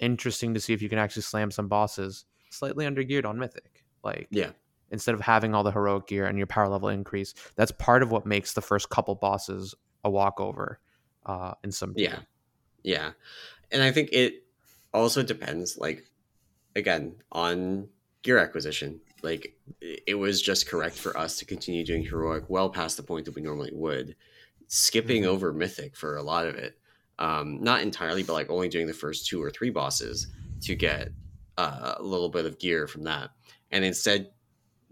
interesting to see if you can actually slam some bosses slightly under geared on mythic like Yeah. instead of having all the heroic gear and your power level increase that's part of what makes the first couple bosses a walkover uh in some Yeah. Yeah. And I think it also depends, like, again, on gear acquisition. Like, it was just correct for us to continue doing heroic well past the point that we normally would, skipping Mhm. over mythic for a lot of it. Um, not entirely, but like only doing the first two or three bosses to get uh, a little bit of gear from that. And instead,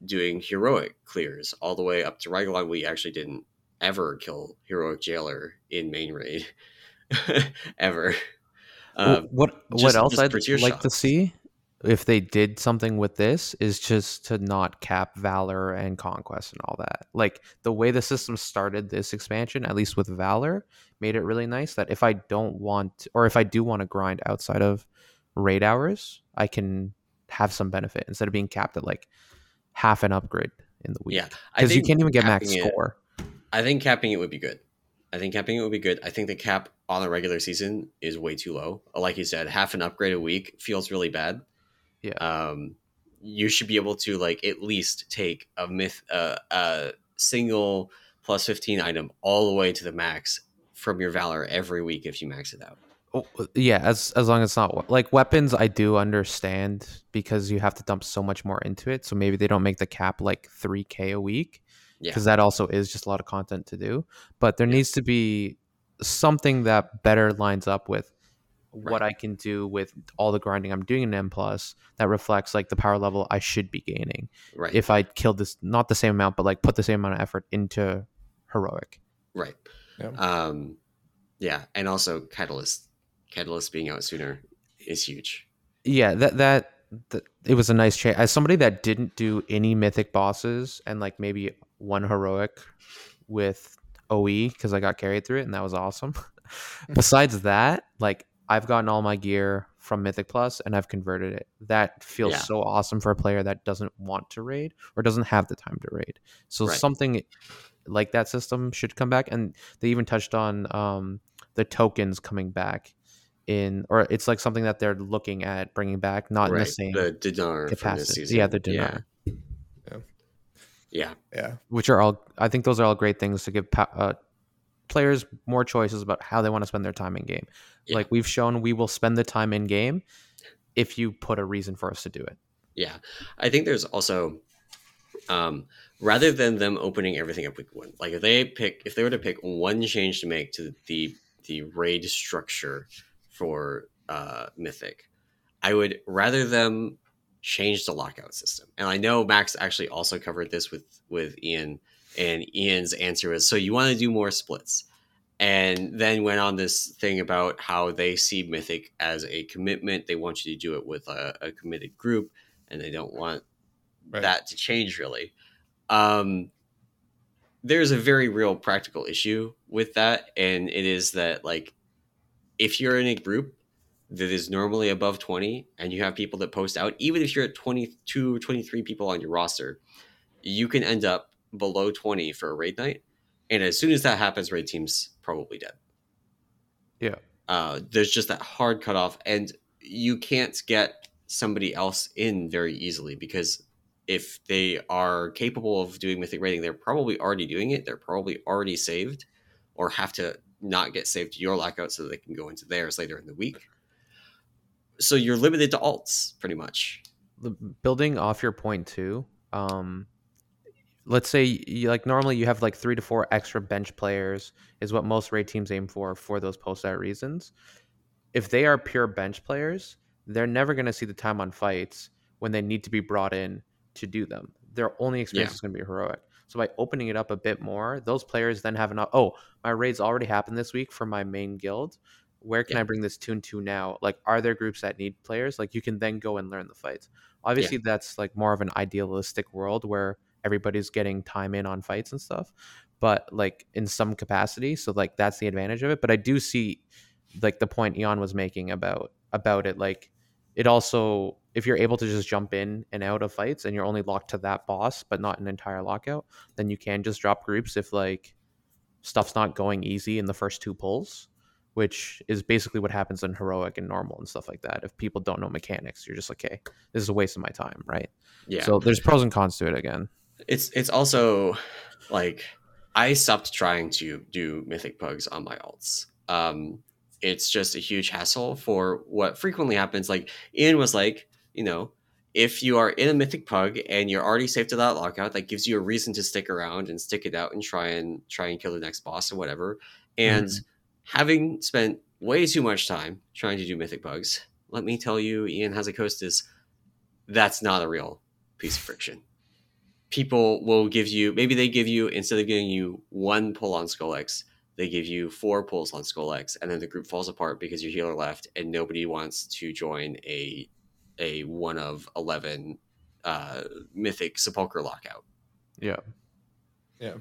doing heroic clears all the way up to Rygelon. We actually didn't ever kill heroic jailer in main raid ever. Um, what what just- else just I'd like to see if they did something with this is just to not cap valor and conquest and all that. Like the way the system started this expansion, at least with valor, made it really nice that if I don't want or if I do want to grind outside of raid hours, I can have some benefit instead of being capped at like half an upgrade in the week. yeah, Because you can't even get max it- score. I think capping it would be good. I think capping it would be good. I think the cap on a regular season is way too low. Like you said, half an upgrade a week feels really bad. Yeah. Um, you should be able to like at least take a myth, uh, a single plus fifteen item all the way to the max from your valor every week if you max it out. Oh, yeah, as as long as it's not like weapons, I do understand because you have to dump so much more into it. So maybe they don't make the cap like three k a week Yeah. because that also is just a lot of content to do. But there Yeah. needs to be something that better lines up with what Right. I can do with all the grinding I'm doing in M plus that reflects like the power level I should be gaining Right. if I killed this not the same amount, but like put the same amount of effort into heroic. Right. Yeah. Um, yeah, and also Catalyst, Catalyst being out sooner is huge. yeah that that, that it was a nice change as somebody that didn't do any mythic bosses and like maybe one heroic with oe because i got carried through it and that was awesome besides that like i've gotten all my gear from mythic plus and i've converted it that feels Yeah. so awesome for a player that doesn't want to raid or doesn't have the time to raid so Right. something like that system should come back and they even touched on um, the tokens coming back in or it's like something that they're looking at bringing back not in the same the dinar from this capacity season. yeah the dinar Yeah. yeah. Yeah. which are all i think those are all great things to give pa- uh, players more choices about how they want to spend their time in game Yeah. like we've shown we will spend the time in game if you put a reason for us to do it Yeah, I think there's also, um, rather than them opening everything up week one, like if they pick, if they were to pick one change to make to the the raid structure for uh, Mythic, I would rather them change the lockout system. And I know Max actually also covered this with with Ian, and Ian's answer was, "So you want to do more splits?" And then went on this thing about how they see Mythic as a commitment. They want you to do it with a, a committed group and they don't want Right. that to change really. Um, there's a very real practical issue with that, and it is that like if you're in a group that is normally above 20 and you have people that post out, even if you're at 22 or 23 people on your roster, you can end up below 20 for a raid night. And as soon as that happens, raid team's probably dead. Yeah. Uh, there's just that hard cutoff, and you can't get somebody else in very easily because if they are capable of doing mythic raiding, they're probably already doing it. They're probably already saved or have to not get saved to your lockout so they can go into theirs later in the week. So you're limited to alts pretty much. The- building off your point too um let's say you like normally you have like three to four extra bench players is what most raid teams aim for for those post out reasons. If they are pure bench players they're never going to see the time on fights when they need to be brought in to do them. Their only experience Yeah. is going to be heroic. So by opening it up a bit more those players then have enough oh my raids already happened this week for my main guild. Where can Yeah. i bring this tune to now? Like are there groups that need players? Like you can then go and learn the fights. Obviously that's like more of an idealistic world where everybody's getting time in on fights and stuff but like in some capacity so like that's the advantage of it but i do see like the point Ion was making about about it like it also if you're able to just jump in and out of fights and you're only locked to that boss but not an entire lockout then you can just drop groups if like stuff's not going easy in the first two pulls which is basically what happens in heroic and normal and stuff like that. If people don't know mechanics you're just like okay this is a waste of my time right? Yeah. so there's pros and cons to it again it's it's also like I stopped trying to do mythic pugs on my alts. Um, it's just a huge hassle for what frequently happens. Like Ian was like, you know, if you are in a mythic pug and you're already safe to that lockout, that gives you a reason to stick around and stick it out and try and try and kill the next boss or whatever. And having spent way too much time trying to do mythic pugs, let me tell you, Ian has a coast is that's not a real piece of friction people will give you maybe they give you instead of giving you one pull on Skolex, they give you four pulls on Skolex, and then the group falls apart because your healer left and nobody wants to join a a one of eleven uh, mythic sepulcher lockout. yeah Yeah.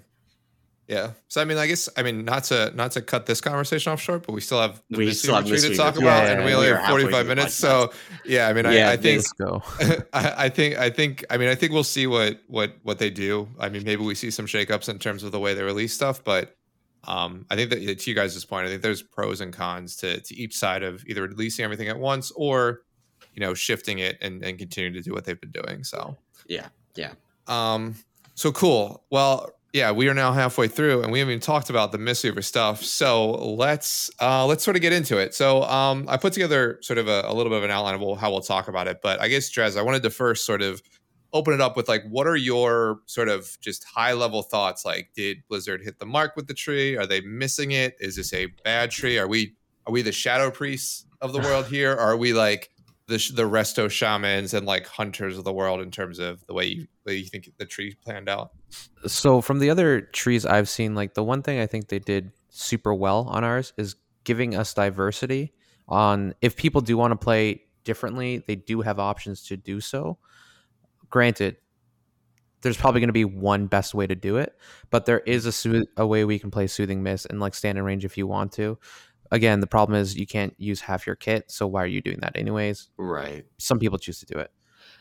So I mean, I guess I mean not to not to cut this conversation off short, but we still have the We still have retreat to talk about, Yeah, and we only have forty five minutes. So yeah, I mean, Yeah, I, I think I, I think I think I mean I think we'll see what what what they do. I mean, maybe we see some shakeups in terms of the way they release stuff, but um, I think that to you guys' point, I think there's pros and cons to to each side of either releasing everything at once or you know shifting it and and continuing to do what they've been doing. So Yeah, yeah. um, so cool. Well, yeah, we are now halfway through, and we haven't even talked about the Mistweaver stuff. So let's uh, let's sort of get into it. So um, I put together sort of a, a little bit of an outline of how we'll talk about it. But I guess Drez, I wanted to first sort of open it up with like, what are your sort of just high level thoughts? Like, did Blizzard hit the mark with the tree? Are they missing it? Is this a bad tree? Are we are we the shadow priests of the world here? Or are we like the the resto shamans and like hunters of the world in terms of the way you, way you think the tree planned out? so from the other trees I've seen, like the one thing I think they did super well on ours is giving us diversity. On if people do want to play differently, they do have options to do so. Granted, there's probably going to be one best way to do it, but there is a a way we can play soothing mist and like stand in range if you want to. Again, the problem is you can't use half your kit, so why are you doing that anyways? Right. Some people choose to do it.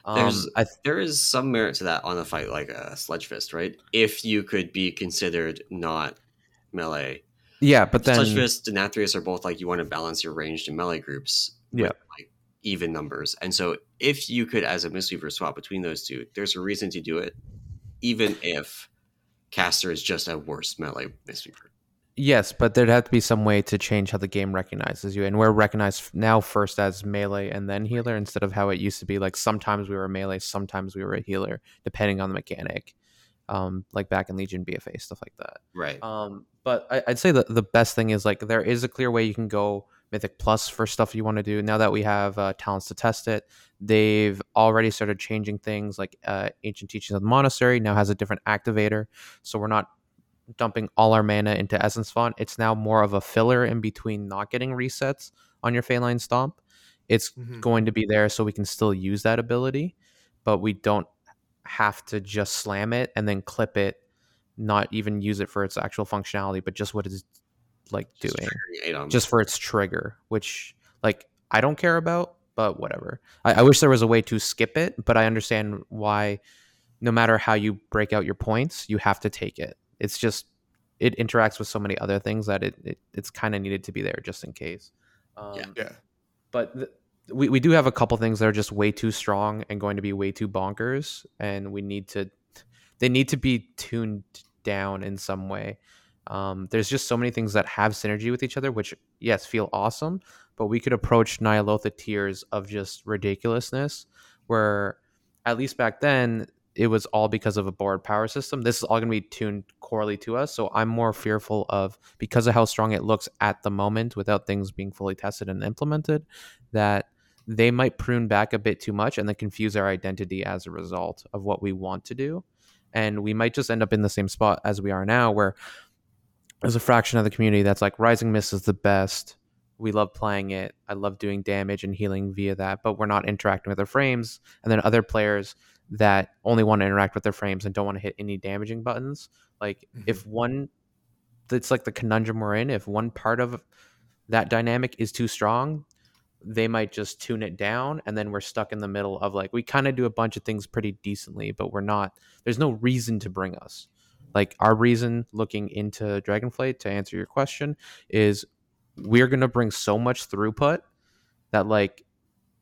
Um, th- There is some merit to that on a fight like a Sludgefist, right? If you could be considered not melee. yeah, but then Sledge Fist and Athreus are both like you want to balance your ranged and melee groups. Yeah. With, like even numbers. And so if you could as a Mistweaver, swap between those two, there's a reason to do it, even if Caster is just a worse melee Mistweaver. Yes, but there'd have to be some way to change how the game recognizes you. And we're recognized now first as melee and then healer instead of how it used to be. Like sometimes we were melee, sometimes we were a healer, depending on the mechanic. Um, like back in Legion BFA, stuff like that. Right. Um, but I, I'd say that the best thing is like there is a clear way you can go Mythic Plus for stuff you want to do. Now that we have uh, talents to test it, they've already started changing things. Like uh, Ancient Teachings of the Monastery now has a different activator, so we're not dumping all our mana into Essence Font. It's now more of a filler in between not getting resets on your Feline Stomp. It's mm-hmm. going to be there so we can still use that ability, but we don't have to just slam it and then clip it, not even use it for its actual functionality, but just what it's like Just doing triggering eight on just for its trigger, which like I don't care about, but whatever. I, I wish there was a way to skip it, but I understand why. No matter how you break out your points, you have to take it. It's just it interacts with so many other things that it, it it's kind of needed to be there just in case. Um, Yeah. Yeah. but th- we, we do have a couple things that are just way too strong and going to be way too bonkers and we need to they need to be tuned down in some way um, there's just so many things that have synergy with each other which yes feel awesome but we could approach Ny'alotha tiers of just ridiculousness where at least back then it was all because of a board power system this is all going to be tuned corely to us so i'm more fearful of because of how strong it looks at the moment without things being fully tested and implemented that they might prune back a bit too much and then confuse our identity as a result of what we want to do. And we might just end up in the same spot as we are now, where there's a fraction of the community that's like Rising Mist is the best. We love playing it. I love doing damage and healing via that, but we're not interacting with their frames. And then other players that only want to interact with their frames and don't want to hit any damaging buttons. Like Mhm. if one, it's like the conundrum we're in. If one part of that dynamic is too strong, they might just tune it down and then we're stuck in the middle of like we kind of do a bunch of things pretty decently but we're not there's no reason to bring us like our reason looking into dragonflight to answer your question is we're going to bring so much throughput that like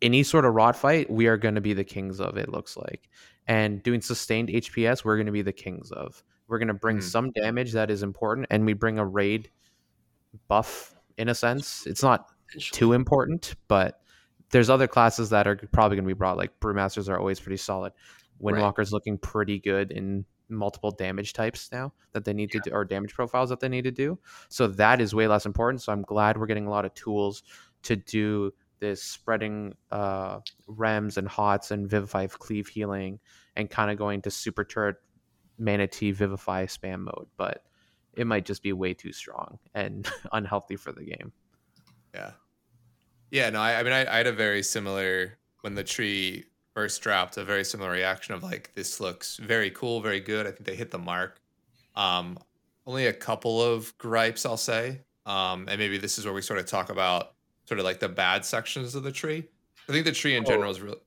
any sort of rot fight we are going to be the kings of it looks like and doing sustained hps we're going to be the kings of we're going to bring Hmm. some damage that is important and we bring a raid buff in a sense it's not too important, but there's other classes that are probably going to be brought. Like brewmasters are always pretty solid. Right. Windwalker's looking pretty good in multiple damage types now that they need to do, or damage profiles that they need to do. So that is way less important. So I'm glad we're getting a lot of tools to do this spreading uh, rems and hots and vivify cleave healing and kind of going to super turret Mana Tea vivify spam mode, but it might just be way too strong and unhealthy for the game. Yeah. Yeah, no, I, I mean, I, I had a very similar when the tree first dropped, a very similar reaction of like, this looks very cool, very good. I think they hit the mark. Um, only a couple of gripes, I'll say. Um, and maybe this is where we sort of talk about sort of like the bad sections of the tree. I think the tree in Oh. general is really.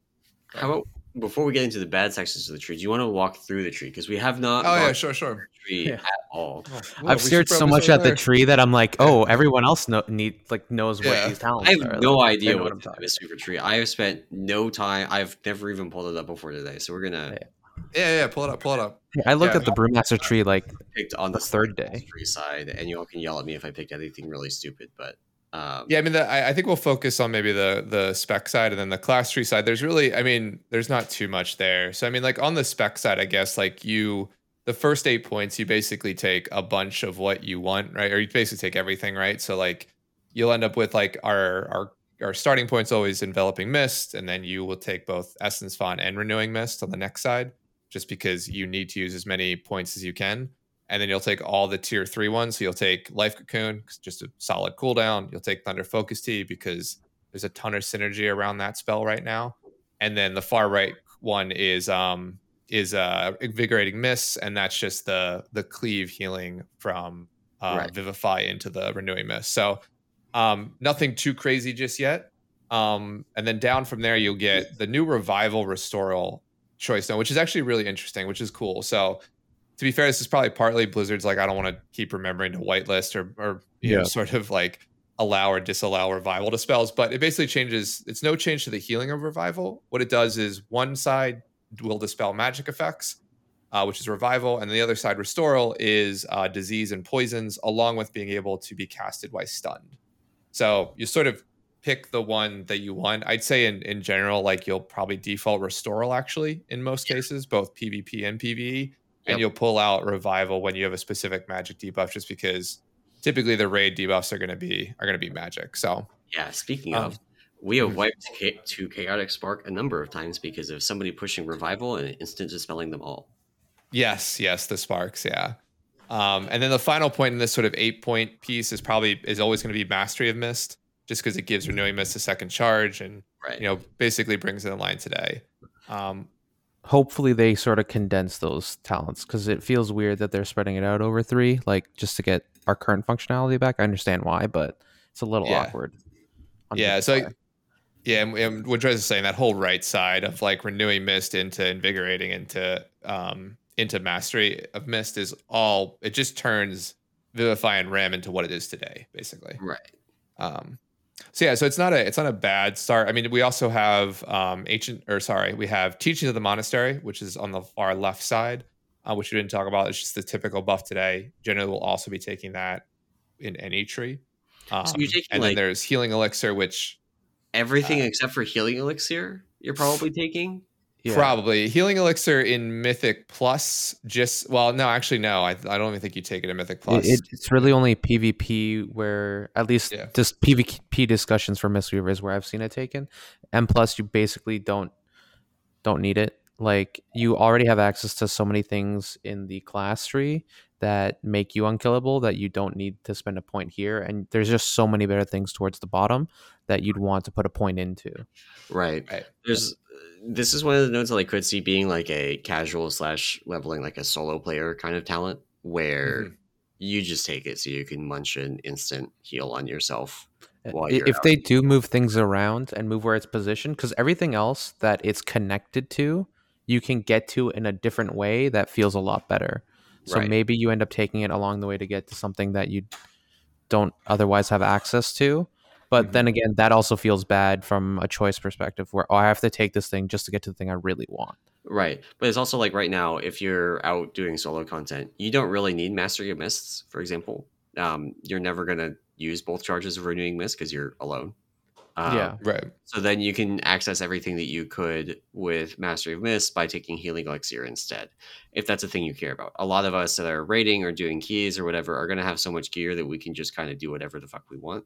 How about before we get into the bad sections of the tree, do you want to walk through the tree? Because we have not Oh, yeah, sure, sure. tree Yeah. at all. Oh, well, I've we stared so much start at the tree that I'm like, oh, everyone else know, need like knows what these talents I are. have no Like, idea they know what, I'm the talking mystery for tree. I have spent no time. I've never even pulled it up before today. So we're gonna Yeah. Yeah, yeah, pull it up, pull it up. about. I looked Yeah. at the brewmaster tree like picked on The the third day. tree side, and y'all can yell at me if I picked anything really stupid. But um, Yeah, I mean, the, I, I think we'll focus on maybe the the spec side and then the class tree side. There's really, I mean, there's not too much there. So I mean, like on the spec side, I guess like you, the first eight points, you basically take a bunch of what you want, right? Or you basically take everything, right? So like you'll end up with like our our our starting points always enveloping mist, and then you will take both essence font and renewing mist on the next side, just because you need to use as many points as you can and then you'll take all the tier three ones. So you'll take Life Cocoon, just a solid cooldown. You'll take Thunder Focus Tea because there's a ton of synergy around that spell right now. And then the far right one is um is uh invigorating mists, and that's just the the cleave healing from uh, Right. Vivify into the renewing mist. So um nothing too crazy just yet. Um and then down from there you'll get the new revival restoral choice now, which is actually really interesting, which is cool. So to be fair, this is probably partly Blizzard's like I don't want to keep remembering to whitelist or or you know Yeah. sort of like allow or disallow revival to spells, but it basically changes. It's no change to the healing of revival. What it does is one side will dispel magic effects, uh, which is revival, and the other side restoral is uh, disease and poisons, along with being able to be casted while stunned. So you sort of pick the one that you want. I'd say in in general, like you'll probably default restoral actually in most cases, both PvP and PvE and Yep. you'll pull out revival when you have a specific magic debuff just because typically the raid debuffs are going to be are going to be magic so yeah, speaking Um, of, we have mhm. wiped Cha- to chaotic spark a number of times because of somebody pushing revival and instant dispelling them all. yes yes the sparks yeah um, and then the final point in this sort of eight point piece is probably is always going to be mastery of mist just because it gives renewing mist a second charge and Right. you know basically brings it in line today um, hopefully they sort of condense those talents because it feels weird that they're spreading it out over three like just to get our current functionality back. I understand why, but it's a little Yeah. awkward. Yeah, so Vivify. yeah, and, and what Dres is saying, that whole right side of like renewing mist into invigorating into um into mastery of mist is all it just turns vivify and rem into what it is today, basically. Right. Um, so yeah, so it's not a it's not a bad start. I mean, we also have um, ancient or sorry, we have teachings of the monastery, which is on the far left side, uh, which we didn't talk about. It's just the typical buff today. Generally, we'll also be taking that in any tree. Um, you're taking, and like- then there's healing elixir, which Everything Uh, except for healing elixir, you're probably taking. Yeah. probably healing elixir in Mythic Plus. Just well, no, actually, no. I, I don't even think you take it in Mythic Plus. it- it's really only PvP where, at least Yeah. just PvP discussions for Mistweaver is where I've seen it taken. And plus, you basically don't don't need it. Like you already have access to so many things in the class tree that make you unkillable that you don't need to spend a point here. And there's just so many better things towards the bottom that you'd want to put a point into. Right. Right. There's this is one of the notes that I could see being like a casual slash leveling like a solo player kind of talent where Mhm. you just take it so you can munch an instant heal on yourself. While you're if out. they do move things around and move where it's positioned, because everything else that it's connected to, you can get to in a different way that feels a lot better. So Right. maybe you end up taking it along the way to get to something that you don't otherwise have access to. But Mhm. then again, that also feels bad from a choice perspective, where oh, I have to take this thing just to get to the thing I really want. Right. But it's also like right now, if you're out doing solo content, you don't really need Mastery of Mists, for example. Um, you're never going to use both charges of Renewing Mist because you're alone. Um, yeah, right. So then you can access everything that you could with Mastery of Mist by taking Healing Elixir instead, if that's a thing you care about. A lot of us that are raiding or doing keys or whatever are going to have so much gear that we can just kind of do whatever the fuck we want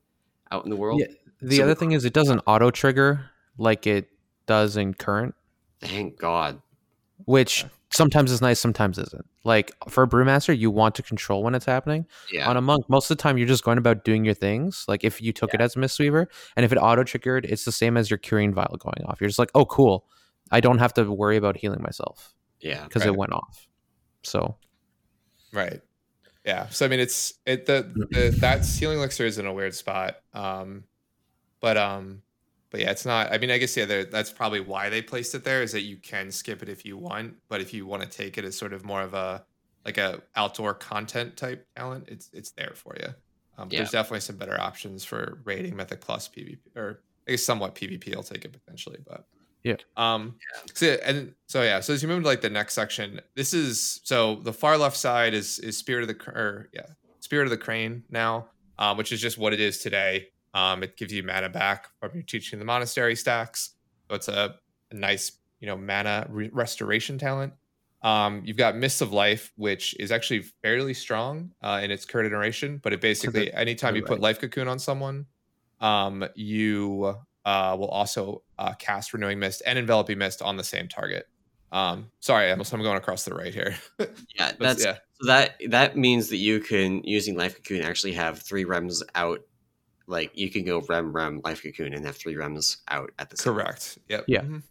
out in the world. Yeah. The So- other thing is it doesn't auto trigger like it does in current. Thank God. which sometimes is nice, sometimes isn't. Like for a brewmaster, you want to control when it's happening. Yeah. On a monk, most of the time you're just going about doing your things. Like if you took it as a mistweaver, and if it auto triggered, it's the same as your curing vial going off. You're just like, oh, cool. I don't have to worry about healing myself yeah. because Right. it went off. So Right. Yeah. So I mean, it's it the, the that healing elixir is in a weird spot. Um, but um, but yeah, it's not. I mean, I guess yeah, that's probably why they placed it there is that you can skip it if you want, but if you want to take it as sort of more of a like a outdoor content type talent, it's it's there for you. Um, Yeah. There's definitely some better options for rating Mythic Plus PvP or I guess somewhat PvP. I'll take it potentially, but Yeah. Um. So and so yeah. So as you move to like the next section, this is so the far left side is is Spirit of the or yeah Spirit of the Crane now, um, which is just what it is today. Um, it gives you mana back from your teaching the monastery stacks. So it's a, a nice you know mana re- restoration talent. Um, you've got Mists of Life, which is actually fairly strong uh, in its current iteration, but it basically anytime you put Life Cocoon on someone, um, you uh, will also uh, cast Renewing Mist and Enveloping Mist on the same target. Um, sorry, I'm, I'm going across the right here. Yeah. That's- That's yeah, So that that means that you can using life cocoon actually have three rems out. Like you can go rem rem life cocoon and have three rems out at the same. time. correct. Yep. Yeah. Mhm.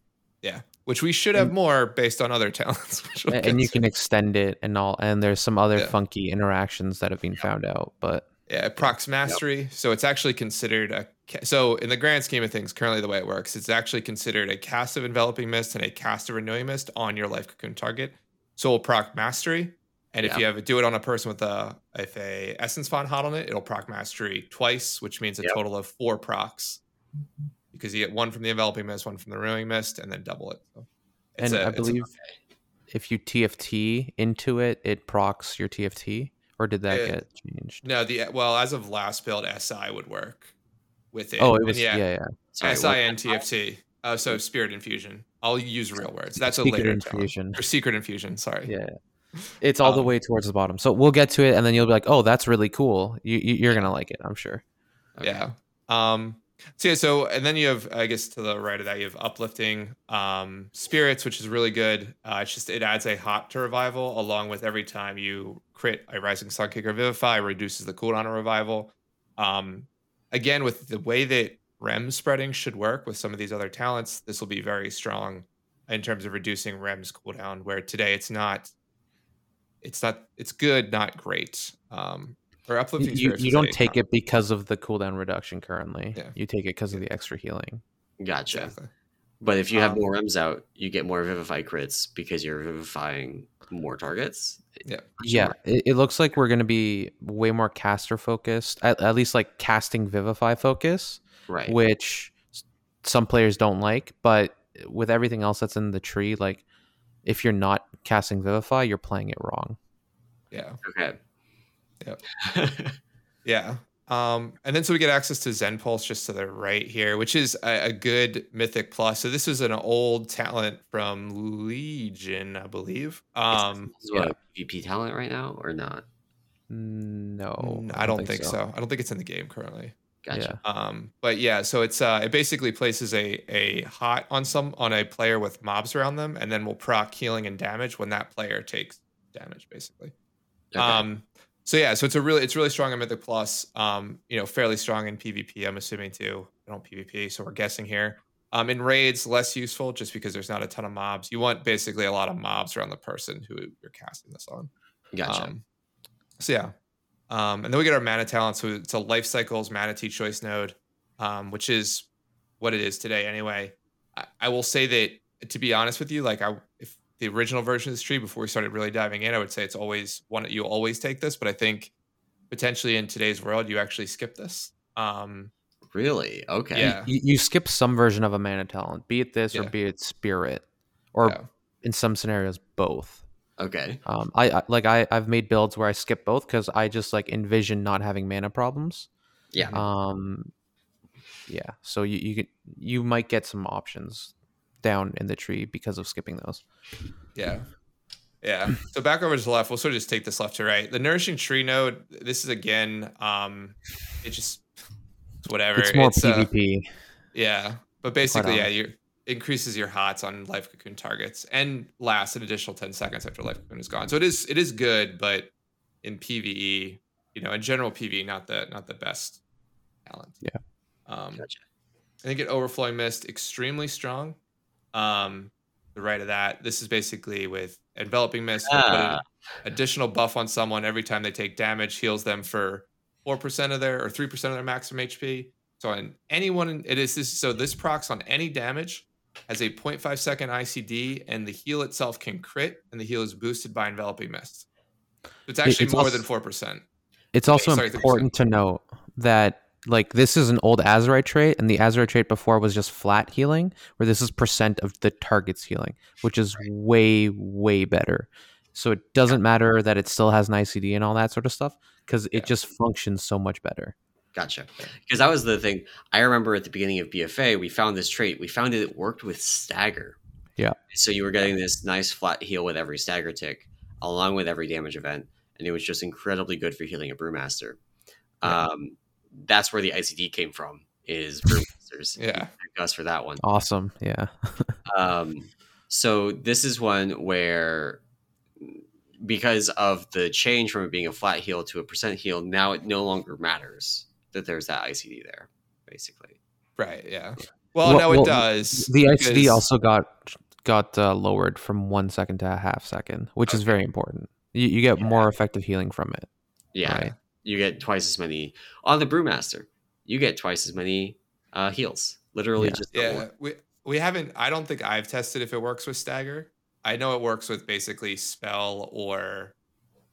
Yeah. Which we should have more based on other talents. Which we'll and you to. can extend it and all and there's some other Yeah. funky interactions that have been found out. But Yeah, it procs mastery. So it's actually considered a. So in the grand scheme of things, currently the way it works, it's actually considered a cast of enveloping mist and a cast of renewing mist on your life cocoon target. So it'll proc mastery, and if Yeah. you have a, do it on a person with a if a essence font hot on it, it'll proc mastery twice, which means a Yep. total of four procs. Because you get one from the enveloping mist, one from the renewing mist, and then double it. So it's and a- I believe if you TFT into it, it procs your TFT. Or did that Uh, get changed? no the well as of last build, SI would work with it. Oh, it was yeah, yeah. Sorry, SI and TFT. Oh, so spirit infusion. I'll use real words. That's a Secret later talent. infusion. or secret infusion. Sorry. Yeah. It's all the Um, way towards the bottom. So we'll get to it, and then you'll be like, "Oh, that's really cool. You, you you're gonna like it, I'm sure." Okay. Yeah. Um. So yeah. So and then you have, I guess, to the right of that, you have uplifting um, spirits, which is really good. Uh, it's just it adds a hot to revival along with every time you crit a rising sun kick or vivify, reduces the cooldown of revival. Um, again, with the way that rem spreading should work with some of these other talents, this will be very strong in terms of reducing rem's cooldown. Where today it's not. It's not. It's good, not great. Um, Or uplifting You, spirits you don't take con- it because of the cooldown reduction currently. Yeah. You take it because of the extra healing. Gotcha. Exactly. But if you have Um, more rems out, you get more vivify crits because you're vivifying more targets. Yeah. Yeah, it, it looks like we're going to be way more caster focused, at, at least like casting Vivify focus, Right. which some players don't like. But with everything else that's in the tree, like if you're not casting Vivify, you're playing it wrong. Yeah. Okay. Yep. Yeah. Um, and then so we get access to Zen Pulse just to the right here, which is a, a good mythic plus. So this is an old talent from Legion, I believe. Um, Is what, a PvP talent right now or not? No, I don't, think, so. I don't think it's in the game currently. Gotcha. Um, but yeah, so it's uh, it basically places a a hot on some on a player with mobs around them, and then will proc healing and damage when that player takes damage, basically. Okay. Um, so yeah, so it's a really it's really strong in Mythic Plus. Um, you know, fairly strong in PvP. I'm assuming too. I don't PvP, so we're guessing here. Um, in raids, less useful just because there's not a ton of mobs. You want basically a lot of mobs around the person who you're casting this on. gotcha. Um, so yeah, um, and then we get our mana talent. So it's a life cycles mana T choice node, um, which is what it is today anyway. I, I will say that to be honest with you, like I if the original version of this tree before we started really diving in, I would say it's always one you always take this, but I think potentially in today's world you actually skip this. Um, really? Okay. yeah. You, you skip some version of a mana talent, be it this or be it spirit, or yeah. in some scenarios both. Okay. Um, I, I like I I've made builds where I skip both because I just like envision not having mana problems. Yeah. Um, yeah. So you you could you might get some options down in the tree because of skipping those. Yeah. Yeah. So back over to the left, we'll sort of just take this left to right. The nourishing tree node, this is again, um, it just it's whatever. It's more uh, PvP. yeah. But basically, yeah, you increases your hots on life cocoon targets and lasts an additional 10 seconds after life cocoon is gone. So it is it is good, but in PvE, you know, in general PvE, not the not the best talent. Yeah. Um Gotcha. I think it overflowing mist extremely strong. Um, the right of that. This is basically with enveloping mist. we'll put an Ah. additional buff on someone every time they take damage, heals them for four percent of their or three percent of their maximum HP. So on anyone, it is this. So this procs on any damage has a 0.5 second ICD, and the heal itself can crit, and the heal is boosted by enveloping mist. So it's actually it's more also- than four percent. It's also sorry, 30%. important to note that like this is an old Azerite trait, and the Azerite trait before was just flat healing, where this is percent of the target's healing, which is way way better. So it doesn't matter that it still has an ICD and all that sort of stuff because Yeah. it just functions so much better. Gotcha. Because that was the thing. I remember at the beginning of BFA, we found this trait. We found it worked with stagger. Yeah. So you were getting this nice flat heal with every stagger tick, along with every damage event, and it was just incredibly good for healing a brewmaster. Yeah. Um, that's where the ICD came from. Is brewmasters. Yeah. Thank us for that one. Awesome, yeah. Um, so this is one where because of the change from it being a flat heal to a percent heal, now it no longer matters that there's that ICD there, basically. Right. Yeah. Well, Well- no, well, it does. The ICD also got got uh, lowered from one second to a half second, which is very important. You, you get Yeah. more effective healing from it. Yeah, Right. You get twice as many on the brewmaster. You get twice as many uh, heals. Literally, Yeah. just Yeah, one. we we haven't. I don't think I've tested if it works with stagger. I know it works with basically spell or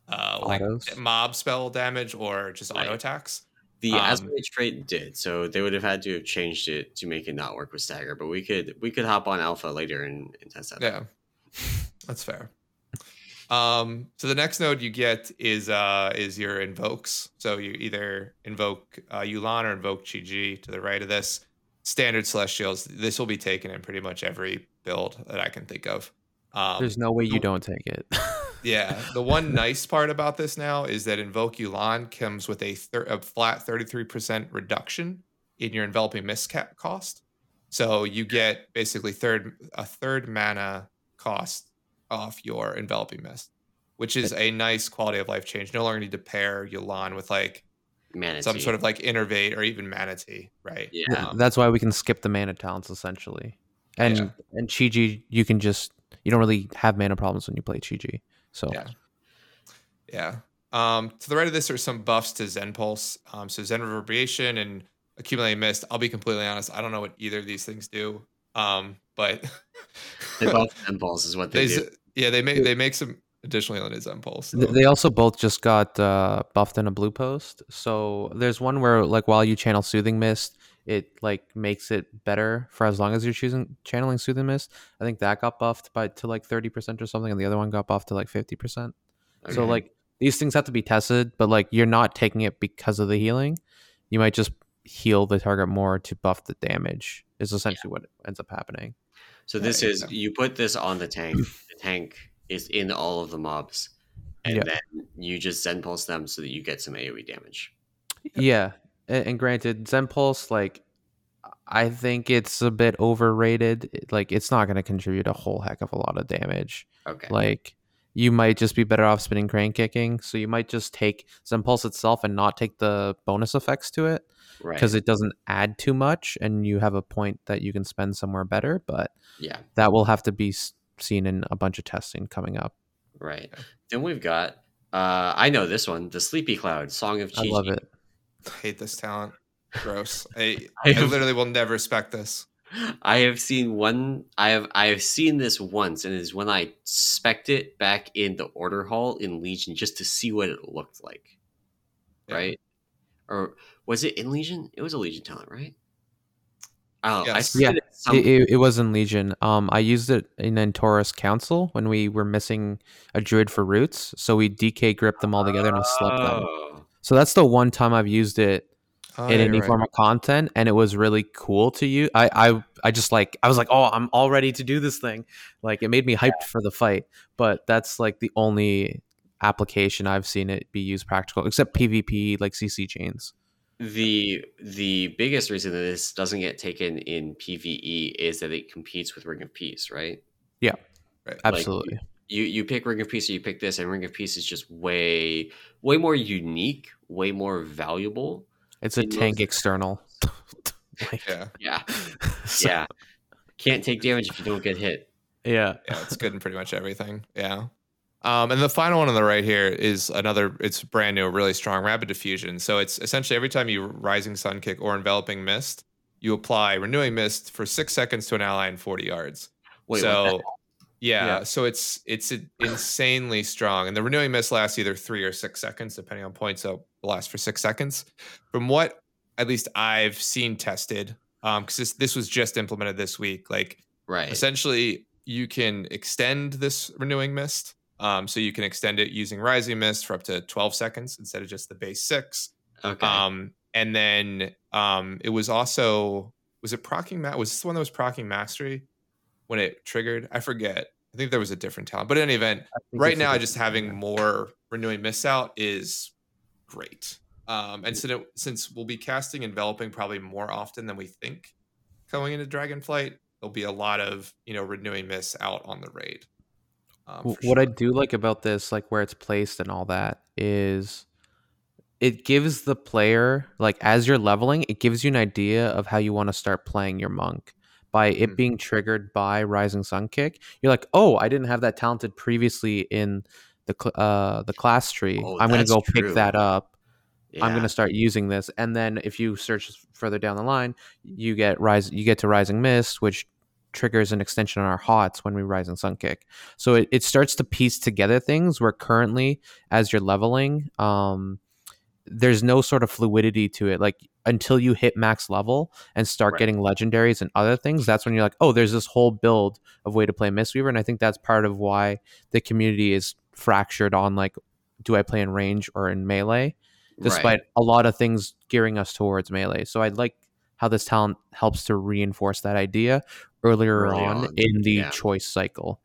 uh, like mob spell damage or just Right. auto attacks. The Um, Azerite trait did, so they would have had to have changed it to make it not work with stagger. But we could we could hop on alpha later and, and test that. out. Yeah, that's fair. Um, so the next node you get is uh is your invokes. So you either invoke uh, Yu'lon or invoke Chi to the right of this. Standard celestials. This will be taken in pretty much every build that I can think of. Um, There's no way you don't take it. Yeah, the one nice part about this now is that Invoke Yu'lon comes with a, thir- a flat 33% reduction in your enveloping mist cost. So you get basically third a third mana cost off your enveloping mist, which is a nice quality of life change. No longer need to pair Yu'lon with like Mana Tea. some sort of like innervate or even Mana Tea, right? Yeah. Yeah, Um, that's why we can skip the mana talents essentially. And Yeah. and Chi-Ji, you can just you don't really have mana problems when you play Chi-Ji. So Yeah. Yeah. Um, to the right of this are some buffs to Zen Pulse. Um, so Zen Reverberation and Accumulating Mist. I'll be completely honest. I don't know what either of these things do. Um, but they both Zen Pulse is what they, they do. Yeah, they make they make some additional healing to Zen Pulse. They also both just got uh, buffed in a blue post. So there's one where like while you channel Soothing Mist, it like makes it better for as long as you're choosing channeling Soothing Mist. I think that got buffed by to like 30% or something, and the other one got buffed to like 50%. So like these things have to be tested, but like you're not taking it because of the healing. You might just heal the target more to buff the damage. Is essentially what ends up happening. So this Right, is yeah. you put this on the tank. the tank is in all of the mobs, and Yeah. then you just Zen pulse them so that you get some AOE damage. Yeah, and, and granted, Zen Pulse, like, I think it's a bit overrated. Like, it's not going to contribute a whole heck of a lot of damage. Okay. Like, you might just be better off spinning crane kicking. So you might just take Zen Pulse itself and not take the bonus effects to it right. because it doesn't add too much, and you have a point that you can spend somewhere better. But yeah. that will have to be seen in a bunch of testing coming up. Right. Then we've got. Uh, I know this one, the Sleepy Cloud, Song of Chi. I love it. I hate this talent. Gross. I, I I literally will never respect this. I have seen one. I have I have seen this once, and it's when I spec it back in the order hall in Legion just to see what it looked like. Yeah. Right? Or was it in Legion? It was a Legion talent, right? Oh, I Yes. see Yeah, it some- It, it, it was in Legion. Um, I used it in Antorus Council when we were missing a druid for roots, so we DK gripped them all together and we slept them. Oh. So that's the one time I've used it Oh, in yeah, any you're form of content, and it was really cool to you. I, I I just like I was like, oh, I'm all ready to do this thing. Like it made me hyped for the fight. But that's like the only application I've seen it be used practical, except PvP like CC chains. The the biggest reason that this doesn't get taken in PVE is that it competes with Ring of Peace, right? Yeah right. Absolutely. you you pick Ring of Peace or you pick this, and Ring of Peace is just way way more unique, way more valuable. It's a in tank most- external. like, Yeah. Yeah, so- yeah. Can't take damage if you don't get hit. yeah. Yeah, it's good in pretty much everything. Yeah. Um, and the final one on the right here is another. It's brand new, really strong rapid diffusion. So it's essentially every time you rising sun kick or enveloping mist, you apply renewing mist for six seconds to an ally in forty yards. Wait, so what yeah, Yeah. so it's it's insanely strong, and the renewing mist lasts either three or six seconds, depending on points. So it lasts for six seconds. From what at least I've seen tested, um, because this this was just implemented this week. Like right? essentially you can extend this renewing mist um, so you can extend it using rising mist for up to 12 seconds instead of just the base six Okay. um, and then um, it was also was it procking ma- was this the one that was procking mastery when it triggered i forget i think there was a different talent. But in any event right now just having more renewing mist out is great. Um, and so since we'll be casting enveloping probably more often than we think going into dragonflight there'll be a lot of you know renewing mist out on the raid um, what I do like about this, like where it's placed and all that, is it gives the player, like as you're leveling, it gives you an idea of how you want to start playing your monk. By it Mhm. being triggered by Rising Sun Kick, you're like, oh, I didn't have that talented previously in the cl- uh the class tree. Oh, I'm gonna go true. pick that up. I'm gonna start using this, and then if you search further down the line, you get rise, you get to Rising Mist, which triggers an extension on our HOTS when we Rising Sun Kick. So it, it starts to piece together things where currently, as you're leveling, um, there's no sort of fluidity to it. Like until you hit max level and start Right. getting legendaries and other things, that's when you're like, oh, there's this whole build of way to play Mistweaver, and I think that's part of why the community is fractured on like, do I play in range or in melee? despite Right. a lot of things gearing us towards melee. So I like how this talent helps to reinforce that idea earlier Early on, on, in the yeah. choice cycle.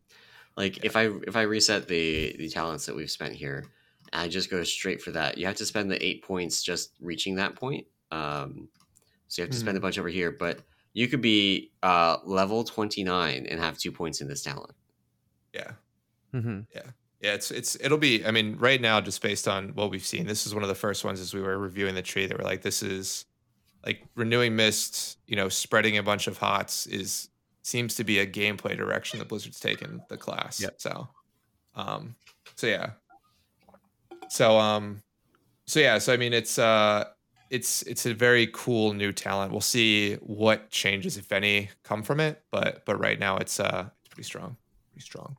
Like if I if I reset the the talents that we've spent here, I just go straight for that. You have to spend the eight points just reaching that point. Um, so you have to spend a bunch over here, but you could be uh, level twenty nine and have two points in this talent. yeah Mm-hmm. Yeah. Yeah, it's it's it'll be. I mean, right now, just based on what we've seen, this is one of the first ones as we were reviewing the tree that were like, this is like renewing mist. You know, spreading a bunch of hots is seems to be a gameplay direction that Blizzard's taken the class. Yep. So, um, so yeah, so um, so yeah, so I mean, it's uh, it's it's a very cool new talent. We'll see what changes, if any, come from it. But but right now, it's uh, it's pretty strong, pretty strong.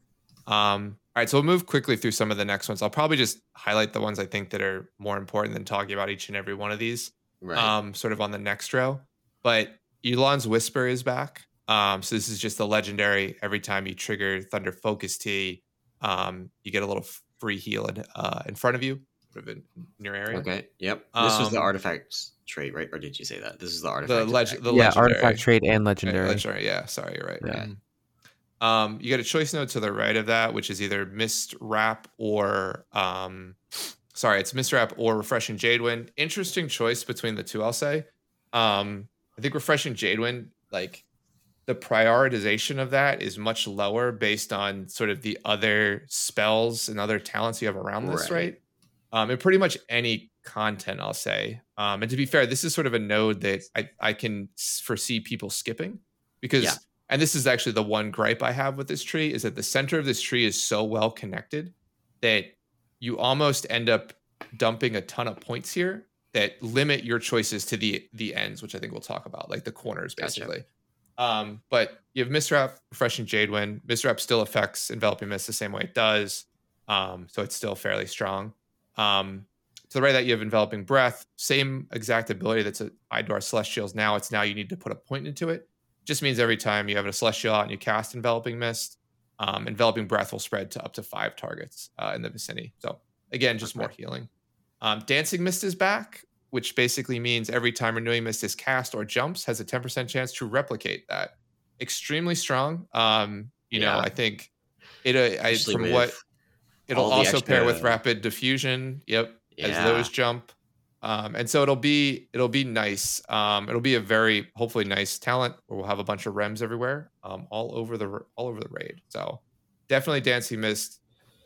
Um, all right, so we'll move quickly through some of the next ones. I'll probably just highlight the ones I think that are more important than talking about each and every one of these. Right. Um, sort of on the next row. But Yu'lon's Whisper is back. Um, so this is just a legendary. Every time you trigger Thunder Focus Tea, um, you get a little free heal in, uh, in front of you, sort of in, in your area. okay. Yep. This was the Um, artifact trait, right? Or did you say that? This is the The artifact. leg- effect. the yeah, legendary. artifact trade and Right, legendary. legendary. Yeah, sorry, you're right. Yeah. Mhm. Um, you get a choice node to the right of that, which is either Mist Wrap or um, sorry, it's Mist Wrap or Refreshing Jadewind. Interesting choice between the two, I'll say. Um, I think Refreshing Jadewind, like the prioritization of that is much lower based on sort of the other spells and other talents you have around this, Right. right? Um, and pretty much any content, I'll say. Um, and to be fair, this is sort of a node that I, I can foresee people skipping because, Yeah. and this is actually the one gripe I have with this tree is that the center of this tree is so well connected that you almost end up dumping a ton of points here that limit your choices to the the ends, which I think we'll talk about, like the corners, Gotcha. Um, but you have Mist Wrap, Refreshing Jadewind. Mist Wrap still affects Enveloping Mist the same way it does. Um, so it's still fairly strong. Um, to the right of that, you have Enveloping Breath, same exact ability that's applied to our Celestials now. It's now you need to put a point into it. Just means every time you have a Celestial out and you cast Enveloping Mist, um, Enveloping Breath will spread to up to five targets uh, in the vicinity. So again, just more healing. Um, Dancing Mist is back, which basically means every time Renewing Mist is cast or jumps, has a 10% chance to replicate that. Extremely strong. Um, you know, I think it uh, I, from what it'll also pair with Rapid Diffusion. Yep, as those jump. Um, and so it'll be it'll be nice. Um, it'll be a very hopefully nice talent where we'll have a bunch of rems everywhere, um, all over the all over the raid. So definitely Dancing Mist,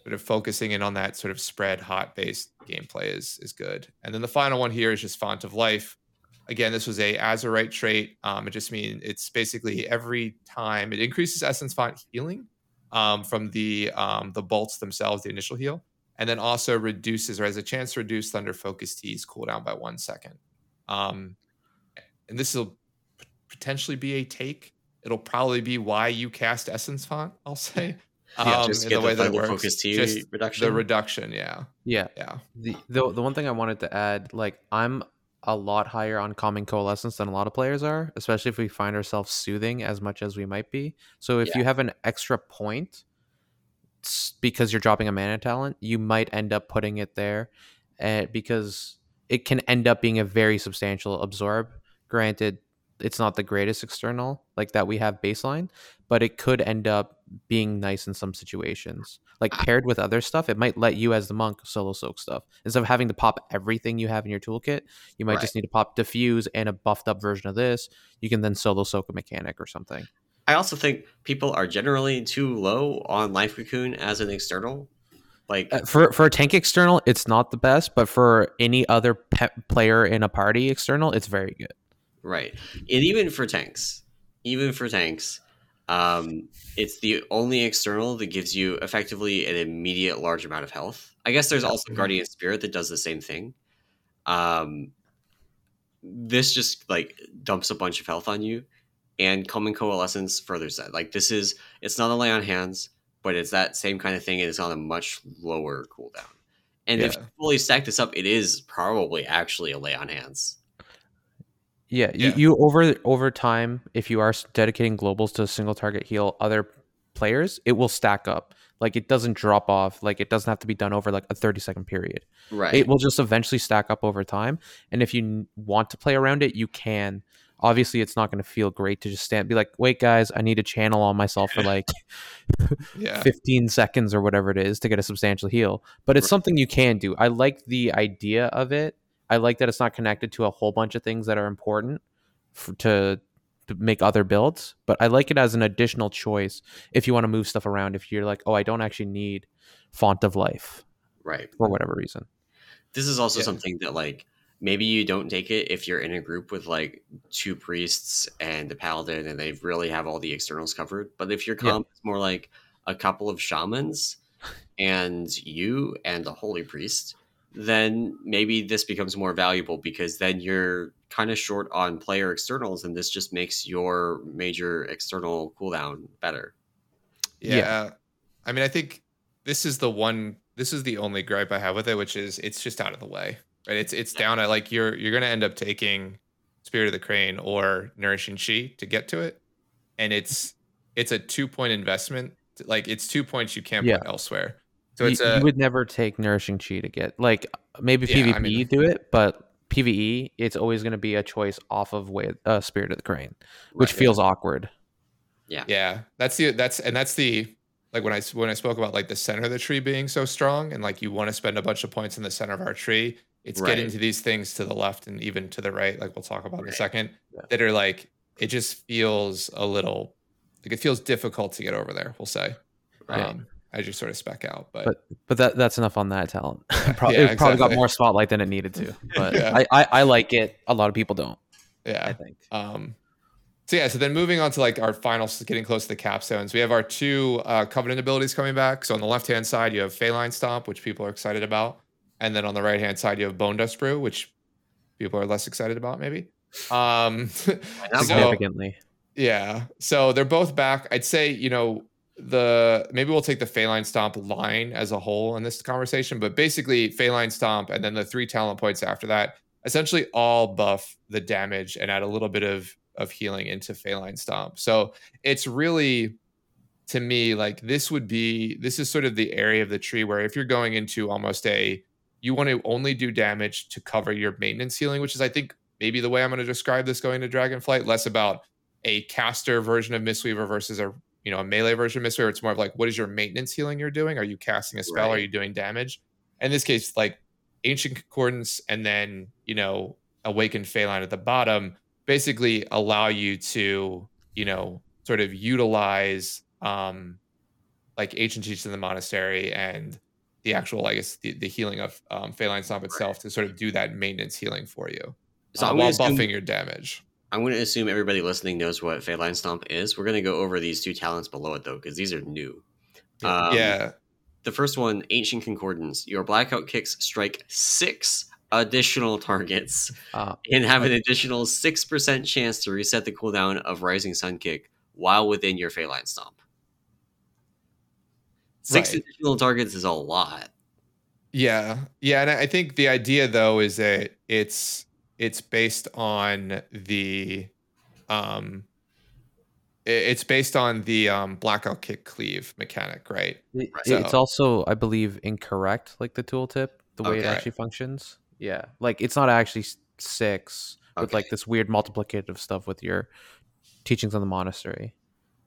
sort of focusing in on that sort of spread hot based gameplay is is good. And then the final one here is just Font of Life. Again, this was a Azerite trait. Um, it just means it's basically every time it increases Essence Font healing um, from the um, the bolts themselves, the initial heal, and then also reduces or has a chance to reduce Thunder Focus Tea's cooldown by one second. Um, and this will potentially be a take. It'll probably be why you cast Essence Font. I'll say. Yeah, um, just get the the way that works. focus Tea Just reduction. the reduction, yeah, Yeah. yeah, The, the the one thing I wanted to add, like I'm a lot higher on calming coalescence than a lot of players are, especially if we find ourselves soothing as much as we might be. So if Yeah. you have an extra point because you're dropping a mana talent, you might end up putting it there, uh, because it can end up being a very substantial absorb. Granted, it's not the greatest external like that we have baseline, but it could end up being nice in some situations. Like paired with other stuff, it might let you as the monk solo soak stuff instead of having to pop everything you have in your toolkit. You might Right. just need to pop diffuse and a buffed up version of this. You can then solo soak a mechanic or something. I also think people are generally too low on Life Cocoon as an external. Like, Uh, for for a tank external, it's not the best, but for any other pe- player in a party external, it's very good. right. And even for tanks, even for tanks, um, it's the only external that gives you effectively an immediate large amount of health. I guess there's also Mhm. Guardian Spirit that does the same thing. Um, this just like dumps a bunch of health on you, and Calming Coalescence furthers that. Like this is it's not a lay on hands, but it's that same kind of thing, and it's on a much lower cooldown. And if you fully stack this up, it is probably actually a lay on hands. Yeah, Yeah. You, you over over time, if you are dedicating globals to a single target heal other players, it will stack up. Like it doesn't drop off. Like it doesn't have to be done over like a thirty second period. Right. It will just eventually stack up over time. And if you n- want to play around it, you can. Obviously, it's not going to feel great to just stand, be like, "Wait, guys, I need to channel on myself for like yeah. 15 seconds or whatever it is to get a substantial heal. But it's Right. something you can do. I like the idea of it. I like that it's not connected to a whole bunch of things that are important for, to, to make other builds. But I like it as an additional choice if you want to move stuff around. If you're like, oh, I don't actually need Font of Life right. for whatever reason. This is also Yeah. something that like maybe you don't take it if you're in a group with like two priests and a paladin and they really have all the externals covered. But if your Yeah. comp is more like a couple of shamans and you and a holy priest, then maybe this becomes more valuable because then you're kind of short on player externals, and this just makes your major external cooldown better. Yeah. Yeah. I mean, I think this is the one. This is the only gripe I have with it, which is it's just out of the way, right? It's it's down at like you're you're gonna end up taking Spirit of the Crane or Nourishing Chi to get to it, and it's it's a two point investment. Like it's two points you can't Yeah. put elsewhere. So you, a you would never take nourishing chi to get like maybe Yeah, PvP I mean- do it, but PVE it's always going to be a choice off of with uh, Spirit of the Crane, which Right. feels awkward. Yeah, yeah, that's the that's and that's the like when I when I spoke about like the center of the tree being so strong and like you want to spend a bunch of points in the center of our tree. It's getting to these things to the left and even to the right, like we'll talk about in a second, Yeah. that are like it just feels a little like it feels difficult to get over there. We'll say, Right. um, as you sort of spec out, but, But but that that's enough on that talent. probably, Yeah, it probably got more spotlight than it needed to. But Yeah. I, I I like it. A lot of people don't. yeah, I think. Um, so yeah, so then moving on to like our final, getting close to the capstones, we have our two uh, covenant abilities coming back. So on the left hand side, you have Faeline Stomp, which people are excited about, and then on the right hand side, you have Bone Dust Brew, which people are less excited about, maybe. Um, so, Significantly. yeah, so they're both back. I'd say you know the maybe we'll take the Faeline Stomp line as a whole in this conversation, but basically Faeline Stomp and then the three talent points after that essentially all buff the damage and add a little bit of of healing into Faeline Stomp. So it's really to me like this would be this is sort of the area of the tree where if you're going into almost a you want to only do damage to cover your maintenance healing, which is I think maybe the way I'm going to describe this going to Dragonflight, less about a caster version of Mistweaver versus a you know a melee version of Mistweaver. It's more of like what is your maintenance healing you're doing? Are you casting a spell? Are you doing damage? In this case, like ancient concordance and then you know awakened faeline at the bottom basically allow you to you know sort of utilize um like ancient teachings in the monastery and the actual i guess the, the healing of um faeline stomp itself to sort of do that maintenance healing for you So uh, while buffing your damage I'm going to assume everybody listening knows what Faeline Stomp is. We're going to go over these two talents below it, though, because these are new. Um, yeah The first one, Ancient Concordance. Your blackout kicks strike six additional targets Uh, and have an additional 6% chance to reset the cooldown of Rising Sun Kick while within your Faeline Stomp. Six Right. additional targets is a lot. Yeah, yeah, and I think the idea though is that it's it's based on the um it's based on the um blackout kick cleave mechanic, right? it- Right. it's also, I believe, incorrect. Like the tooltip, the way it actually functions. Yeah, like it's not actually s- six with like this weird multiplicative stuff with your teachings on the monastery.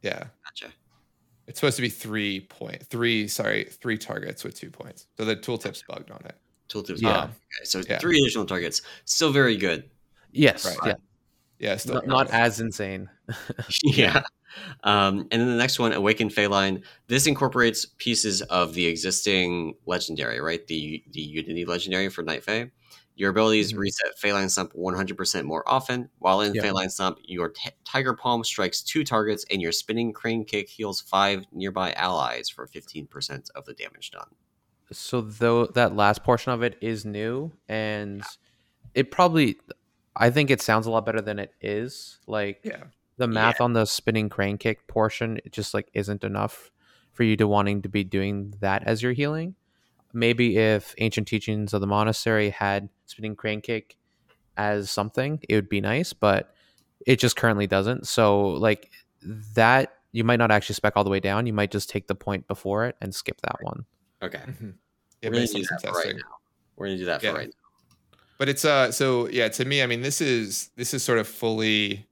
Yeah. Gotcha. It's supposed to be three point three, sorry, three targets with two points. So the tooltip's bugged on it. Tooltips. Yeah. Yeah. Okay, so Yeah. three additional targets. Still very good. Yes, Right. yeah, Yeah, still not, not as insane. yeah. Um, and then the next one, Awakened Faeline. This incorporates pieces of the existing legendary, right? The the Unity legendary for Night Fae. Your abilities Mhm. reset Faeline Stomp 100% more often. While in Yeah. Faeline Stomp, your t- Tiger Palm strikes two targets, and your Spinning Crane Kick heals five nearby allies for 15% of the damage done. So though that last portion of it is new and it probably i think it sounds a lot better than it is. Like Yeah. the math on the spinning crane kick portion it just like isn't enough for you to wanting to be doing that as your healing. Maybe if ancient teachings of the monastery had spinning crane kick as something it would be nice but it just currently doesn't. So like that you might not actually spec all the way down. You might just take the point before it and skip that one Okay. Mhm. Yeah, We're going based to do some that for right now. We're to do that for right now. But it's uh so yeah, to me, I mean, this is this is sort of fully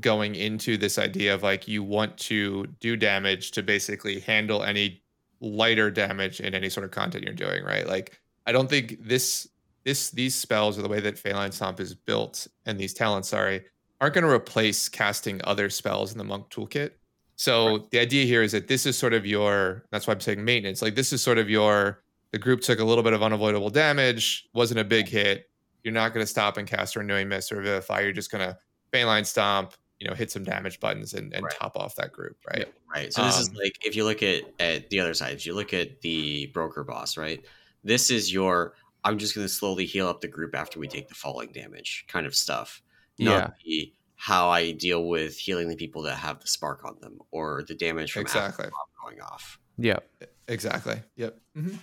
going into this idea of like you want to do damage to basically handle any lighter damage in any sort of content you're doing, right? Like I don't think this this these spells or the way that Faeline Stomp is built and these talents, sorry, aren't going to replace casting other spells in the monk toolkit. So the idea here is that this is sort of your that's why I'm saying maintenance. Like this is sort of your the group took a little bit of unavoidable damage, wasn't a big hit. You're not going to stop and cast Renewing Mist or Vivify. You're just going to Faeline Stomp, you know, hit some damage buttons and, and Right. top off that group, right? Right. So this is Um, like if you look at at the other side, if you look at the broker boss, right? This is your I'm just going to slowly heal up the group after we take the falling damage kind of stuff. Yeah. The, how I deal with healing the people that have the spark on them or the damage from Exactly. Afterglow going off. Yeah. Exactly. Yep. hmm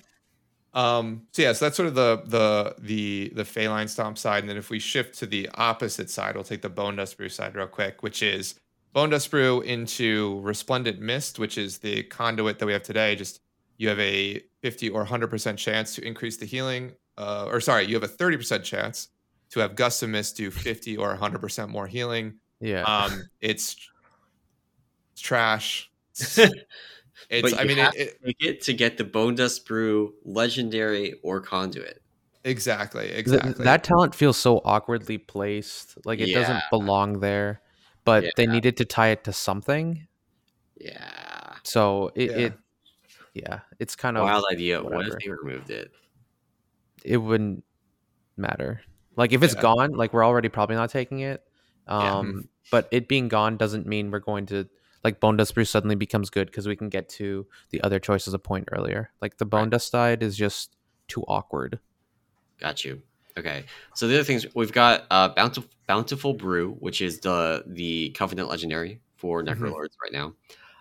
Um, so yeah, so that's sort of the the the the faeline Stomp side, and then if we shift to the opposite side, we'll take the Bone Dust Brew side real quick, which is Bone Dust Brew into Resplendent Mist, which is the conduit that we have today. Just you have a 50 or 100% chance to increase the healing, uh, or sorry, you have a 30% chance to have Gust of Mist do 50 or 100% more healing. Yeah. Um, it's, it's trash. It's, But it's I mean, have it, it, Take it to get the Bone Dust Brew Legendary or Conduit. exactly, Th- exactly. that talent feels so awkwardly placed. Like it doesn't belong there. But they needed to tie it to something. Yeah. So it, Yeah. it yeah, it's kind of Wild idea. What whatever. if they removed it? it wouldn't matter. Like if it's Yeah. gone, like we're already probably not taking it. Yeah. Um, but it being gone doesn't mean we're going to like bone dust brew suddenly becomes good because we can get to the other choices a point earlier. Like the bone Right. dust side is just too awkward. Got you. Okay. So the other things we've got uh Bountiful Bountiful Brew, which is the the Covenant Legendary for Mhm. Necrolords right now.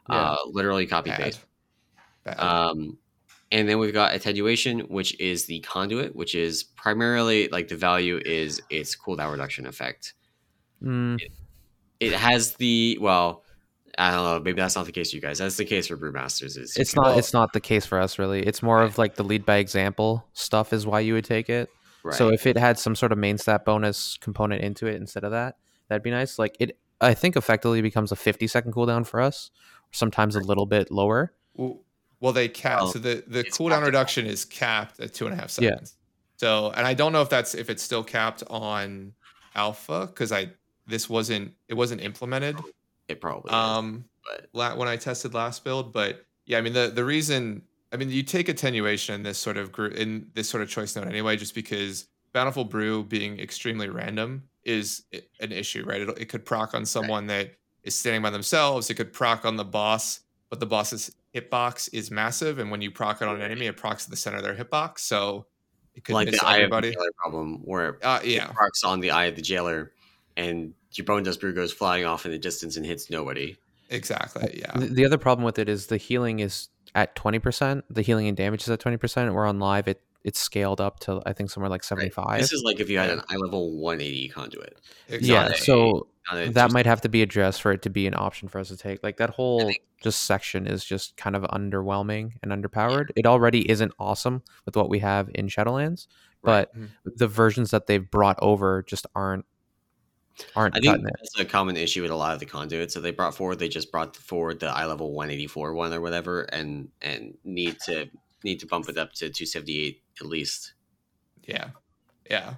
Yeah. Uh literally copy paste. Um and then we've got Attenuation, which is the conduit, which is primarily like the value is its cooldown reduction effect. Mm, It has the well, I don't know, maybe that's not the case for you guys. That's the case for Brewmasters. Is it's not. Well- It's not the case for us really. It's more of like the lead by example stuff is why you would take it. can- So if it had some sort of main stat bonus component into it instead of that, that'd be nice. Like it, I think effectively becomes a 50 second cooldown for us, sometimes a little bit lower. Well, well, they cap. Well, so the the cooldown reduction is capped at two and a half seconds. Yeah. So, and I don't know if that's if it's still capped on alpha because I this wasn't it wasn't implemented it probably is, um but la- when I tested last build. But yeah, I mean the the reason I mean you take attenuation in this sort of group in this sort of choice node anyway, just because bountiful brew being extremely random is an issue, right? It, it could proc on someone that is standing by themselves. It could proc on the boss, but the boss's hitbox is massive, and when you proc it on an enemy, it procs to the center of their hitbox. So it could like miss the eye of the jailer problem where Uh, it yeah, marks on the eye of the jailer and your bone dust brew goes flying off in the distance and hits nobody. exactly. Yeah, The, the other problem with it is the healing is at 20%. The healing and damage is at 20%. We're on live. It it's scaled up to I think somewhere like 75. This is like if you had an eye level 180 conduit. yeah, so that might have to be addressed for it to be an option for us to take. Like that whole think- just section is just kind of underwhelming and underpowered. It already isn't awesome with what we have in Shadowlands, Right. but Mhm. the versions that they've brought over just aren't aren't I think cutting it. that's a common issue with a lot of the conduits that they brought forward. They just brought forward the eye level 184 one or whatever, and and need to need to bump it up to 278 at least. yeah, yeah.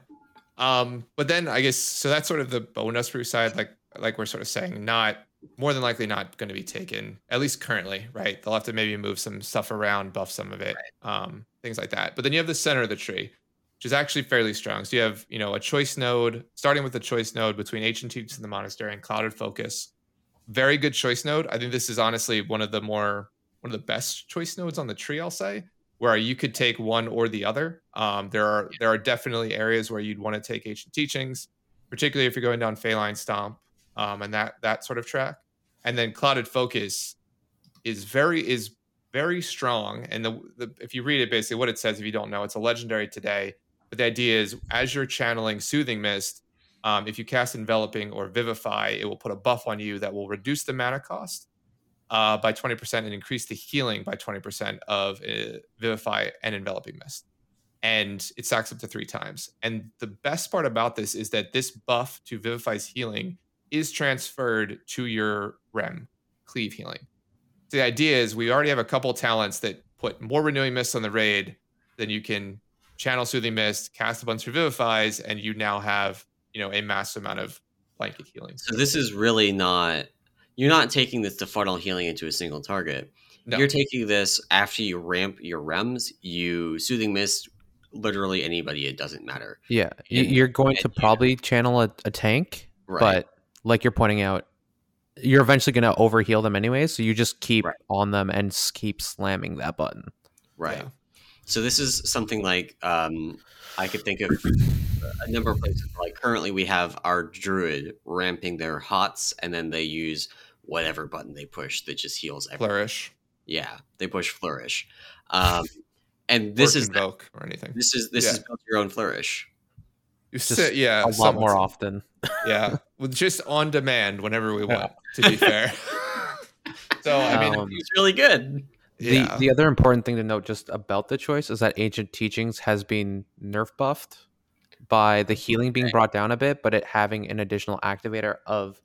Um, but then I guess so. That's sort of the bonus brew side, like like we're sort of saying, not more than likely not going to be taken at least currently, right? They'll have to maybe move some stuff around, buff some of it, um, things like that. But then you have the center of the tree, which is actually fairly strong. So you have you know a choice node, starting with the choice node between ancient teachings in the monastery and clouded focus. Very good choice node. I think this is honestly one of the more one of the best choice nodes on the tree. I'll say where you could take one or the other. Um, there are there are definitely areas where you'd want to take ancient teachings, particularly if you're going down Faeline Stomp um, and that that sort of track. And then Clouded Focus is very is very strong. And the, the if you read it, basically what it says, if you don't know, it's a legendary today. But the idea is as you're channeling Soothing Mist, um, if you cast Enveloping or Vivify, it will put a buff on you that will reduce the mana cost uh, by 20% and increase the healing by 20% of uh, Vivify and Enveloping Mist. And it stacks up to three times. And the best part about this is that this buff to Vivify's healing is transferred to your Rem, Cleave Healing. So the idea is we already have a couple talents that put more Renewing Mist on the raid than you can channel Soothing Mist, cast a bunch of Vivifies, and you now have, you know, a massive amount of blanket healing. So this is really not. You're not taking this to funnel healing into a single target. No. You're taking this after you ramp your rems. You soothing mist literally anybody. It doesn't matter. Yeah, And- you're going to and you- probably channel a, a tank, Right. but like you're pointing out, you're eventually going to overheal them anyway. So you just keep Right. on them and keep slamming that button. right. Yeah. So this is something like um, I could think of a number of places. Like currently, we have our druid ramping their hots, and then they use whatever button they push that just heals everything. Flourish. Yeah, they push flourish, um, and this or is convoke or anything. this is this Yeah. is build your own flourish. You sit, yeah, a lot more so. often. Yeah, with just on demand whenever we want. To be fair. so I mean, Um, It's really good. Yeah, The the other important thing to note just about the choice is that Ancient Teachings has been nerf buffed by the healing being brought down a bit, but it having an additional activator of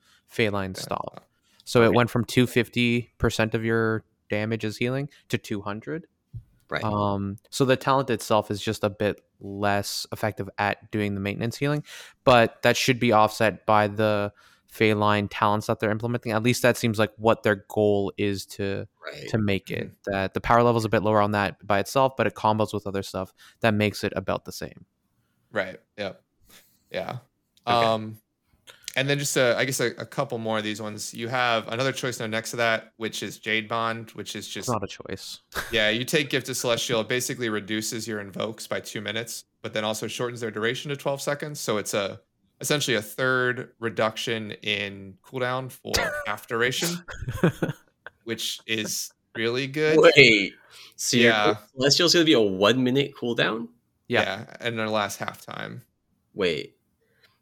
Yeah. Stop. So it went from 250% of your damage is healing to 200. Right. Um, so the talent itself is just a bit less effective at doing the maintenance healing, but that should be offset by the Faeline talents that they're implementing. At least that seems like what their goal is to right. to make it. That the power level is a bit lower on that by itself, but it combos with other stuff that makes it about the same. right. Yep. Yeah. Okay. Um, and then just a, I guess a, a couple more of these ones. You have another choice now next to that, which is Jade Bond, which is It's just not a choice. yeah. You take Gift of Celestial, it basically reduces your invokes by two minutes, but then also shortens their duration to twelve seconds. So it's a essentially a third reduction in cooldown for half duration, which is really good. Wait, so Yeah. your celestial's gonna be a one minute cooldown? Yeah. yeah, and their last halftime. Wait,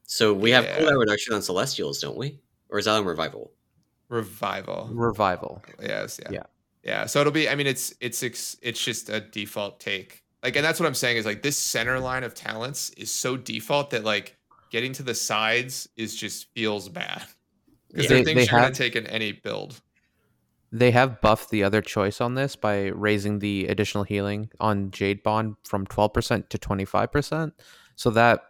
so we have Yeah. cooldown reduction on celestials, don't we? Or is that on revival? Revival. Revival. Yes, yeah. Yeah. Yeah. So it'll be I mean it's it's it's just a default take. Like and that's what I'm saying is like this center line of talents is so default that like getting to the sides is just feels bad. Because Yeah. they're They- things they you're gonna have- take in any build. They have buffed the other choice on this by raising the additional healing on Jade Bond from 12% to 25%. So that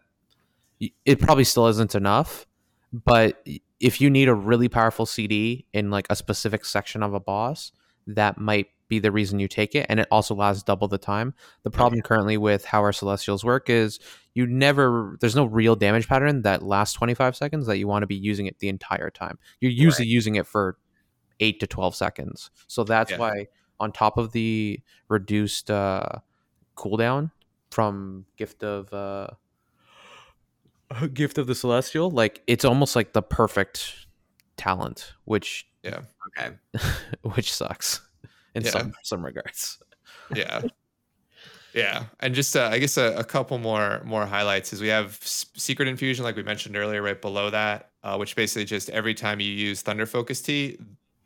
it probably still isn't enough, but if you need a really powerful CD in like a specific section of a boss, that might be the reason you take it and it also lasts double the time. The problem currently with how our celestials work is you never there's no real damage pattern that lasts 25 seconds that you want to be using it the entire time. You're usually using it for 8 to 12 seconds. So that's Yeah. why on top of the reduced uh cooldown from gift of uh gift of the celestial like it's almost like the perfect talent which yeah Okay. which sucks in Yeah. some some regards Yeah. yeah. And just uh, I guess a, a couple more more highlights is we have S- secret infusion like we mentioned earlier right below that, uh, which basically just every time you use thunder focus Tea,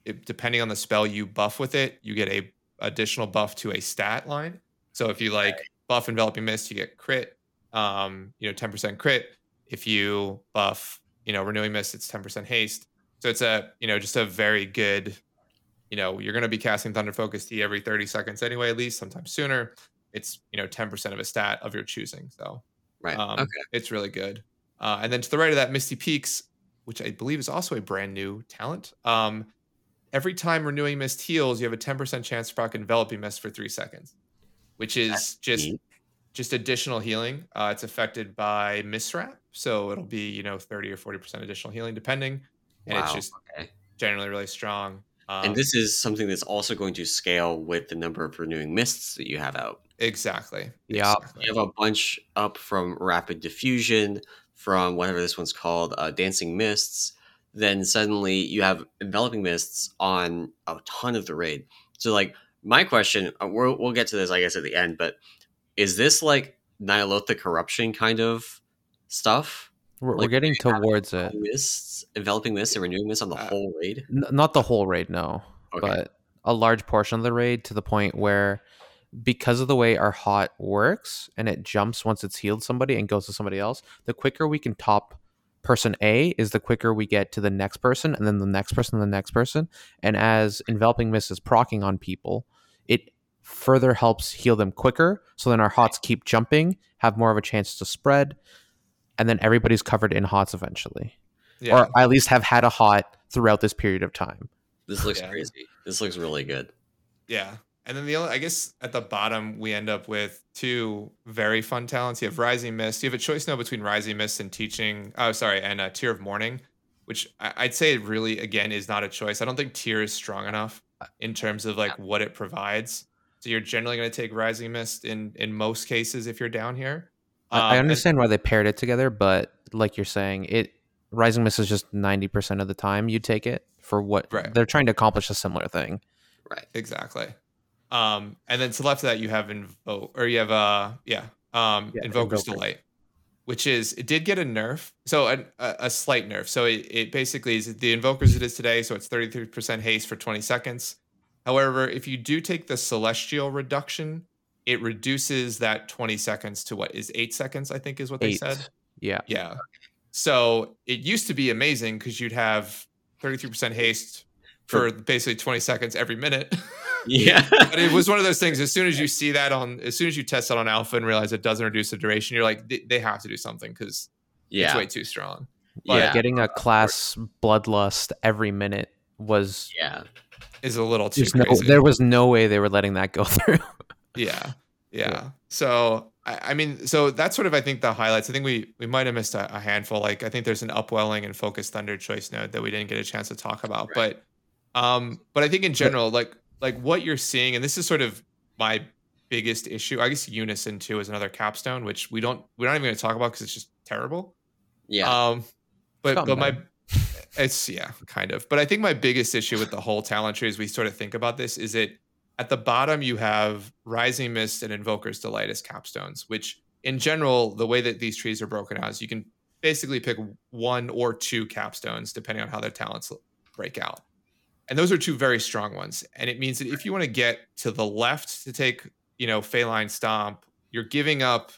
it, depending on the spell you buff with it, you get a additional buff to a stat line. So if you like buff enveloping mist, you get crit, um, you know, 10% crit. If you buff, you know, renewing mist, it's 10% haste. So it's a, you know, just a very good, you know, you're going to be casting Thunder Focus Tea every 30 seconds anyway, at least sometimes sooner. It's, you know, 10% of a stat of your choosing. So Right. um, okay. it's really good. Uh, and then to the right of that, Misty Peaks, which I believe is also a brand new talent. Um, every time Renewing Mist heals, you have a 10% chance to proc Enveloping Mist for three seconds, which is That's just neat. just additional healing. Uh, it's affected by Mist Wrap, so it'll be you know 30 or 40% additional healing depending, and it's Wow, just okay. generally really strong. Um, and this is something that's also going to scale with the number of renewing mists that you have out. exactly. Yeah. exactly. You have a bunch up from rapid diffusion, from whatever this one's called, uh, dancing mists. Then suddenly you have enveloping mists on a ton of the raid. So, like, my question, uh, we'll, we'll get to this, I guess, at the end, but is this like Ny'alotha corruption kind of stuff? We're, we're getting towards it Mists, enveloping mists, and renewing mists on the Uh, whole raid? N- not the whole raid no Okay. but a large portion of the raid to the point where because of the way our hot works and it jumps once it's healed somebody and goes to somebody else the quicker we can top person a is the quicker we get to the next person and then the next person and the next person and as enveloping mist is procking on people it further helps heal them quicker so then our hots keep jumping have more of a chance to spread and then everybody's covered in hots eventually Yeah. or at least have had a hot throughout this period of time This looks Yeah. crazy. This looks really good. Yeah. And then the only, I guess at the bottom, we end up with two very fun talents. You have Rising Mist. You have a choice now between Rising Mist and Teaching. Oh, sorry, and uh, Tear of Mourning, which I, I'd say really, again, is not a choice. I don't think Tear is strong enough in terms of like what it provides. So you're generally going to take Rising Mist in in most cases if you're down here. I, I Um, and- understand why they paired it together, but like you're saying, it Rising Mist is just ninety percent of the time you take it for what Right. they're trying to accomplish a similar thing. Right. Exactly. Um, and then to the left of that, you have invoke, or you have uh, yeah, um, Yeah, Invoker's Invoker. Delight, which is it did get a nerf, so a, a, a slight nerf. So it, it basically is the Invokers it is today, so it's thirty three percent haste for twenty seconds. However, if you do take the Celestial reduction, it reduces that twenty seconds to what is eight seconds, I think is what they Eight. said. Yeah. Yeah. So it used to be amazing because you'd have 33% haste for basically 20 seconds every minute. Yeah. but it was one of those things. As soon as you see that on, as soon as you test that on alpha and realize it doesn't reduce the duration, you're like, they, they have to do something because it's way too strong. Yeah. Getting a class bloodlust every minute was Yeah. Is a little too no, crazy. there was no way they were letting that go through. Yeah, yeah. Yeah. So I, I mean, so that's sort of I think the highlights. I think we we might have missed a, a handful. Like I think there's an upwelling and focus thunder choice node that we didn't get a chance to talk about. But um, but I think in general, like like what you're seeing, and this is sort of my biggest issue. I guess unison too is another capstone, which we don't we're not even going to talk about because it's just terrible. Yeah. Um, but but my it's yeah, kind of. But I think my biggest issue with the whole talent tree as we sort of think about this is it at the bottom you have Rising Mist and Invoker's Delight as capstones, which in general, the way that these trees are broken out is you can basically pick one or two capstones depending on how their talents break out. And those are two very strong ones. And it means that if you want to get to the left to take, you know, Faeline Stomp, you're giving up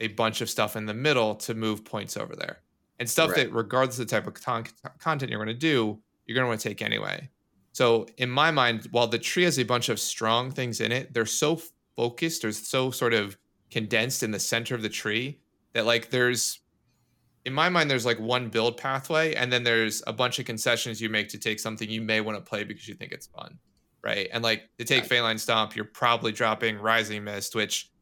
a bunch of stuff in the middle to move points over there. And stuff Right. that, regardless of the type of con- content you're going to do, you're going to want to take anyway. So, in my mind, while the tree has a bunch of strong things in it, they're so focused or so sort of condensed in the center of the tree that, like, there's, in my mind, there's like one build pathway, and then there's a bunch of concessions you make to take something you may want to play because you think it's fun. Right. And like to take. Faeline Stomp, you're probably dropping Rising Mist, which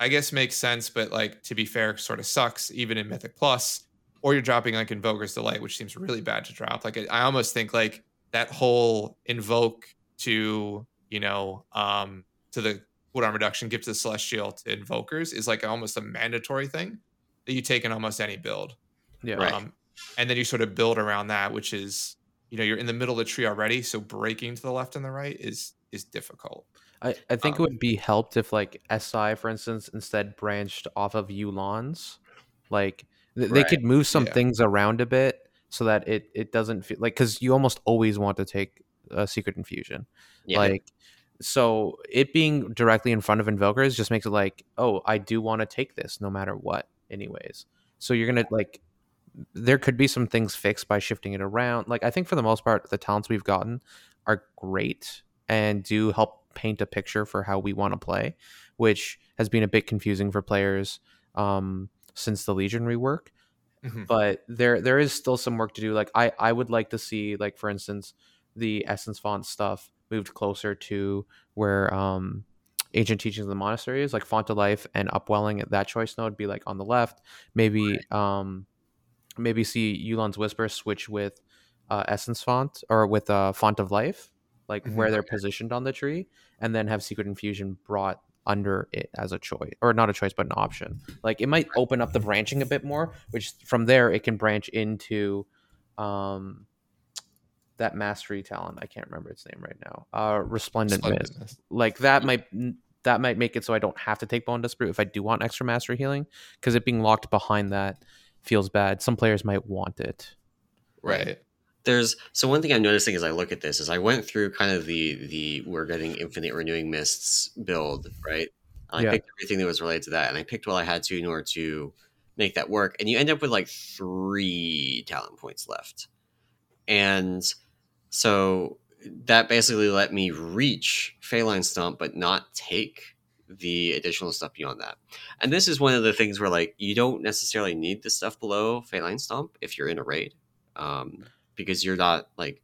I guess makes sense, but like to be fair, sort of sucks even in Mythic Plus. Or you're dropping like Invoker's Delight, which seems really bad to drop. Like I almost think like that whole invoke to you know um to the cooldown reduction, give to the Celestial to Invokers is like almost a mandatory thing that you take in almost any build. Yeah. Right. Um, and then you sort of build around that, which is you know you're in the middle of the tree already, so breaking to the left and the right is is difficult. I, I think Um, it would be helped if like SI, for instance, instead branched off of Yu'lon's. Like th- they could move some Yeah. things around a bit so that it, it doesn't feel like because you almost always want to take a secret infusion. Yeah. Like so it being directly in front of invokers just makes it like, oh, I do want to take this no matter what, anyways. So you're gonna like there could be some things fixed by shifting it around. Like I think for the most part, the talents we've gotten are great and do help paint a picture for how we want to play, which has been a bit confusing for players um, since the Legion rework. Mhm. But there there is still some work to do. Like I I would like to see like for instance the Essence font stuff moved closer to where um ancient teachings of the monastery is like font of life and upwelling at that choice node be like on the left maybe um maybe see Yu'lon's whisper switch with uh essence font or with uh font of life like Mhm. where they're positioned on the tree and then have secret infusion brought under it as a choice or not a choice but an option like it might open up the branching a bit more which from there it can branch into um that mastery talent i can't remember its name right now uh resplendent Mist. like that might that might make it so I don't have to take Bone Dust Brew if I do want extra mastery healing because it being locked behind that feels bad. Some players might want it. Right. There's so one thing I'm noticing as I look at this is I went through kind of the the we're getting infinite renewing mists build, right? And Yeah. I picked everything that was related to that, and I picked what I had to in order to make that work. And you end up with like three talent points left, and so that basically let me reach Faeline Stomp, but not take the additional stuff beyond that. And this is one of the things where like you don't necessarily need the stuff below Faeline Stomp if you're in a raid um, because you're not like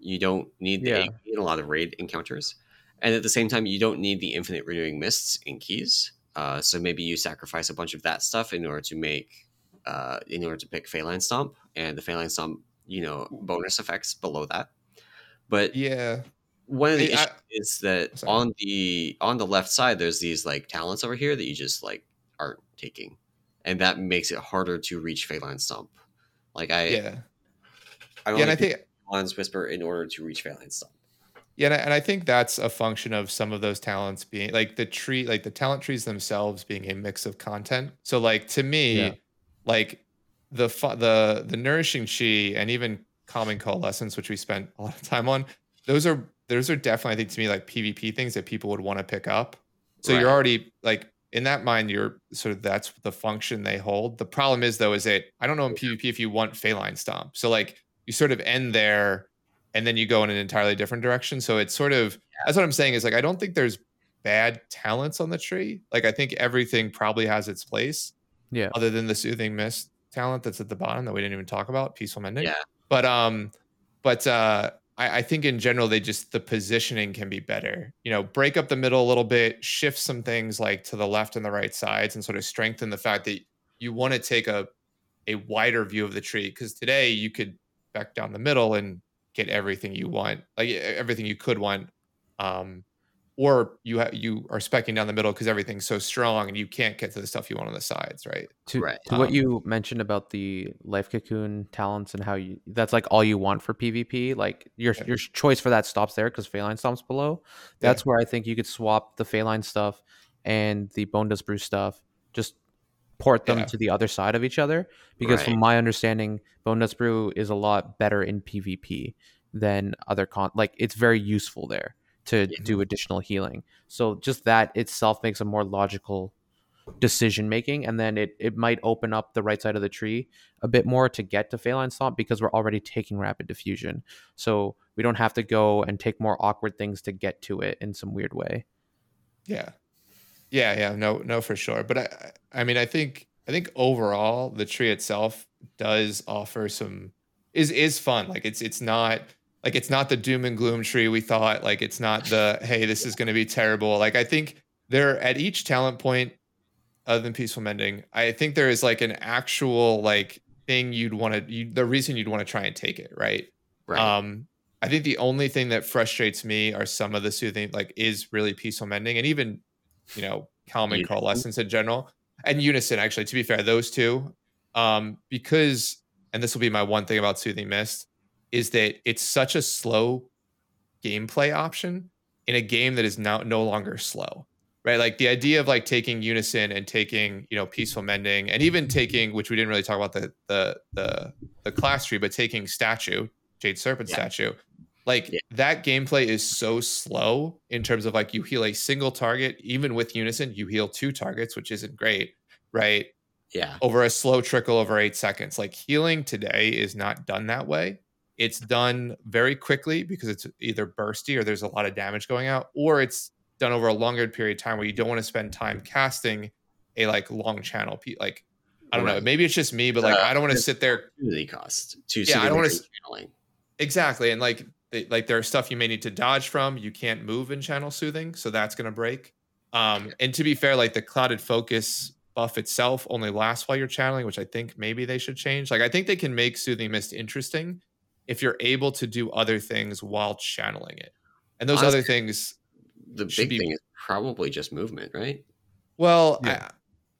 you don't need the Yeah. AP in a lot of raid encounters, and at the same time you don't need the infinite renewing mists in keys. Uh, so maybe you sacrifice a bunch of that stuff in order to make uh, in order to pick Faeline Stomp and the Faeline Stomp, you know, bonus effects below that. But Yeah. one of the I- I- issues is that Sorry. on the on the left side there's these like talents over here that you just like aren't taking and that makes it harder to reach Faeline Stomp. Like I yeah, I yeah, and I think Phalanx Whisper in order to reach Faeline Stomp. Yeah, and I, and I think that's a function of some of those talents being like the tree, like the talent trees themselves being a mix of content. So, like to me, Yeah. like the the the nourishing chi and even calming coalescence, which we spent a lot of time on, those are those are definitely I think to me like PvP things that people would want to pick up. So you're already like in that mind, you're sort of that's the function they hold. The problem is though, is that I don't know in PvP if you want Faeline Stomp. So like you sort of end there and then you go in an entirely different direction. So it's sort of that's what I'm saying is like I don't think there's bad talents on the tree. Like I think everything probably has its place, Yeah. other than the soothing mist talent that's at the bottom that we didn't even talk about, peaceful mending. Yeah. But um, but uh I, I think in general they just the positioning can be better. You know, break up the middle a little bit, shift some things like to the left and the right sides, and sort of strengthen the fact that you want to take a a wider view of the tree. Because today you could back down the middle and get everything you want, like everything you could want. Um, or you ha- you are specking down the middle because everything's so strong and you can't get to the stuff you want on the sides, right? to, Right. to what Um, you mentioned about the life cocoon talents and how you that's like all you want for PvP. Like your Yeah. your choice for that stops there because Faeline stomps below. Yeah. That's where I think you could swap the Faeline stuff and the Bone Dust Brew stuff. Just port them Yeah. to the other side of each other. Because Right. from my understanding, Bone Brew is a lot better in PvP than other con like it's very useful there to Yeah. do additional healing. So just that itself makes a more logical decision making and then it, it might open up the right side of the tree a bit more to get to Faeline Stomp because we're already taking rapid diffusion. So we don't have to go and take more awkward things to get to it in some weird way. Yeah. Yeah, yeah, no, no, for sure. But I, I mean, I think, I think overall, the tree itself does offer some is is fun. Like it's it's not like it's not the doom and gloom tree we thought. Like it's not the hey, this is going to be terrible. Like I think there at each talent point, other than peaceful mending, I think there is like an actual like thing you'd want to you the reason you'd want to try and take it right. Right. Um, I think the only thing that frustrates me are some of the soothing, like, is really peaceful mending, and even, you know, calming Unison. coalescence in general, and unison. Actually, to be fair, those two, um, because, and this will be my one thing about soothing mist, is that it's such a slow gameplay option in a game that is now no longer slow. Right, like the idea of like taking unison and taking you know peaceful mending and even taking which we didn't really talk about the the the the class tree, but taking statue Jade Serpent Yeah. statue. Like Yeah. that gameplay is so slow in terms of like you heal a single target, even with unison, you heal two targets, which isn't great, right? yeah. Over a slow trickle over eight seconds. Like healing today is not done that way. It's done very quickly because it's either bursty or there's a lot of damage going out, or it's done over a longer period of time where you don't want to spend time casting a like long channel. pe- Like I don't know, maybe it's just me, but like Uh, I don't want to sit there cost to Yeah, I don't wanna to. Exactly. And like they, like there's stuff you may need to dodge from. You can't move in channel soothing, so that's gonna break. Um, and to be fair, like the clouded focus buff itself only lasts while you're channeling, which I think maybe they should change. Like I think they can make soothing mist interesting if you're able to do other things while channeling it. And those other things, The big be- thing is probably just movement, right? well, Yeah.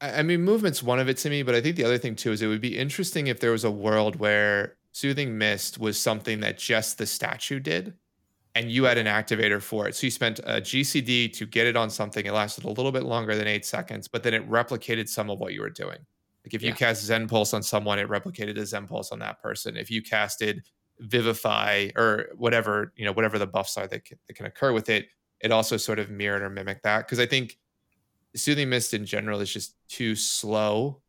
I, I mean, movement's one of it to me, but I think the other thing too is it would be interesting if there was a world where soothing mist was something that just the statue did and you had an activator for it. So you spent a GCD to get it on something. It lasted a little bit longer than eight seconds, but then it replicated some of what you were doing. Like if you Yeah. cast Zen Pulse on someone, it replicated a Zen Pulse on that person. If you casted Vivify or whatever, you know, whatever the buffs are that can, that can occur with it, it also sort of mirrored or mimicked that. Because I think Soothing Mist in general is just too slow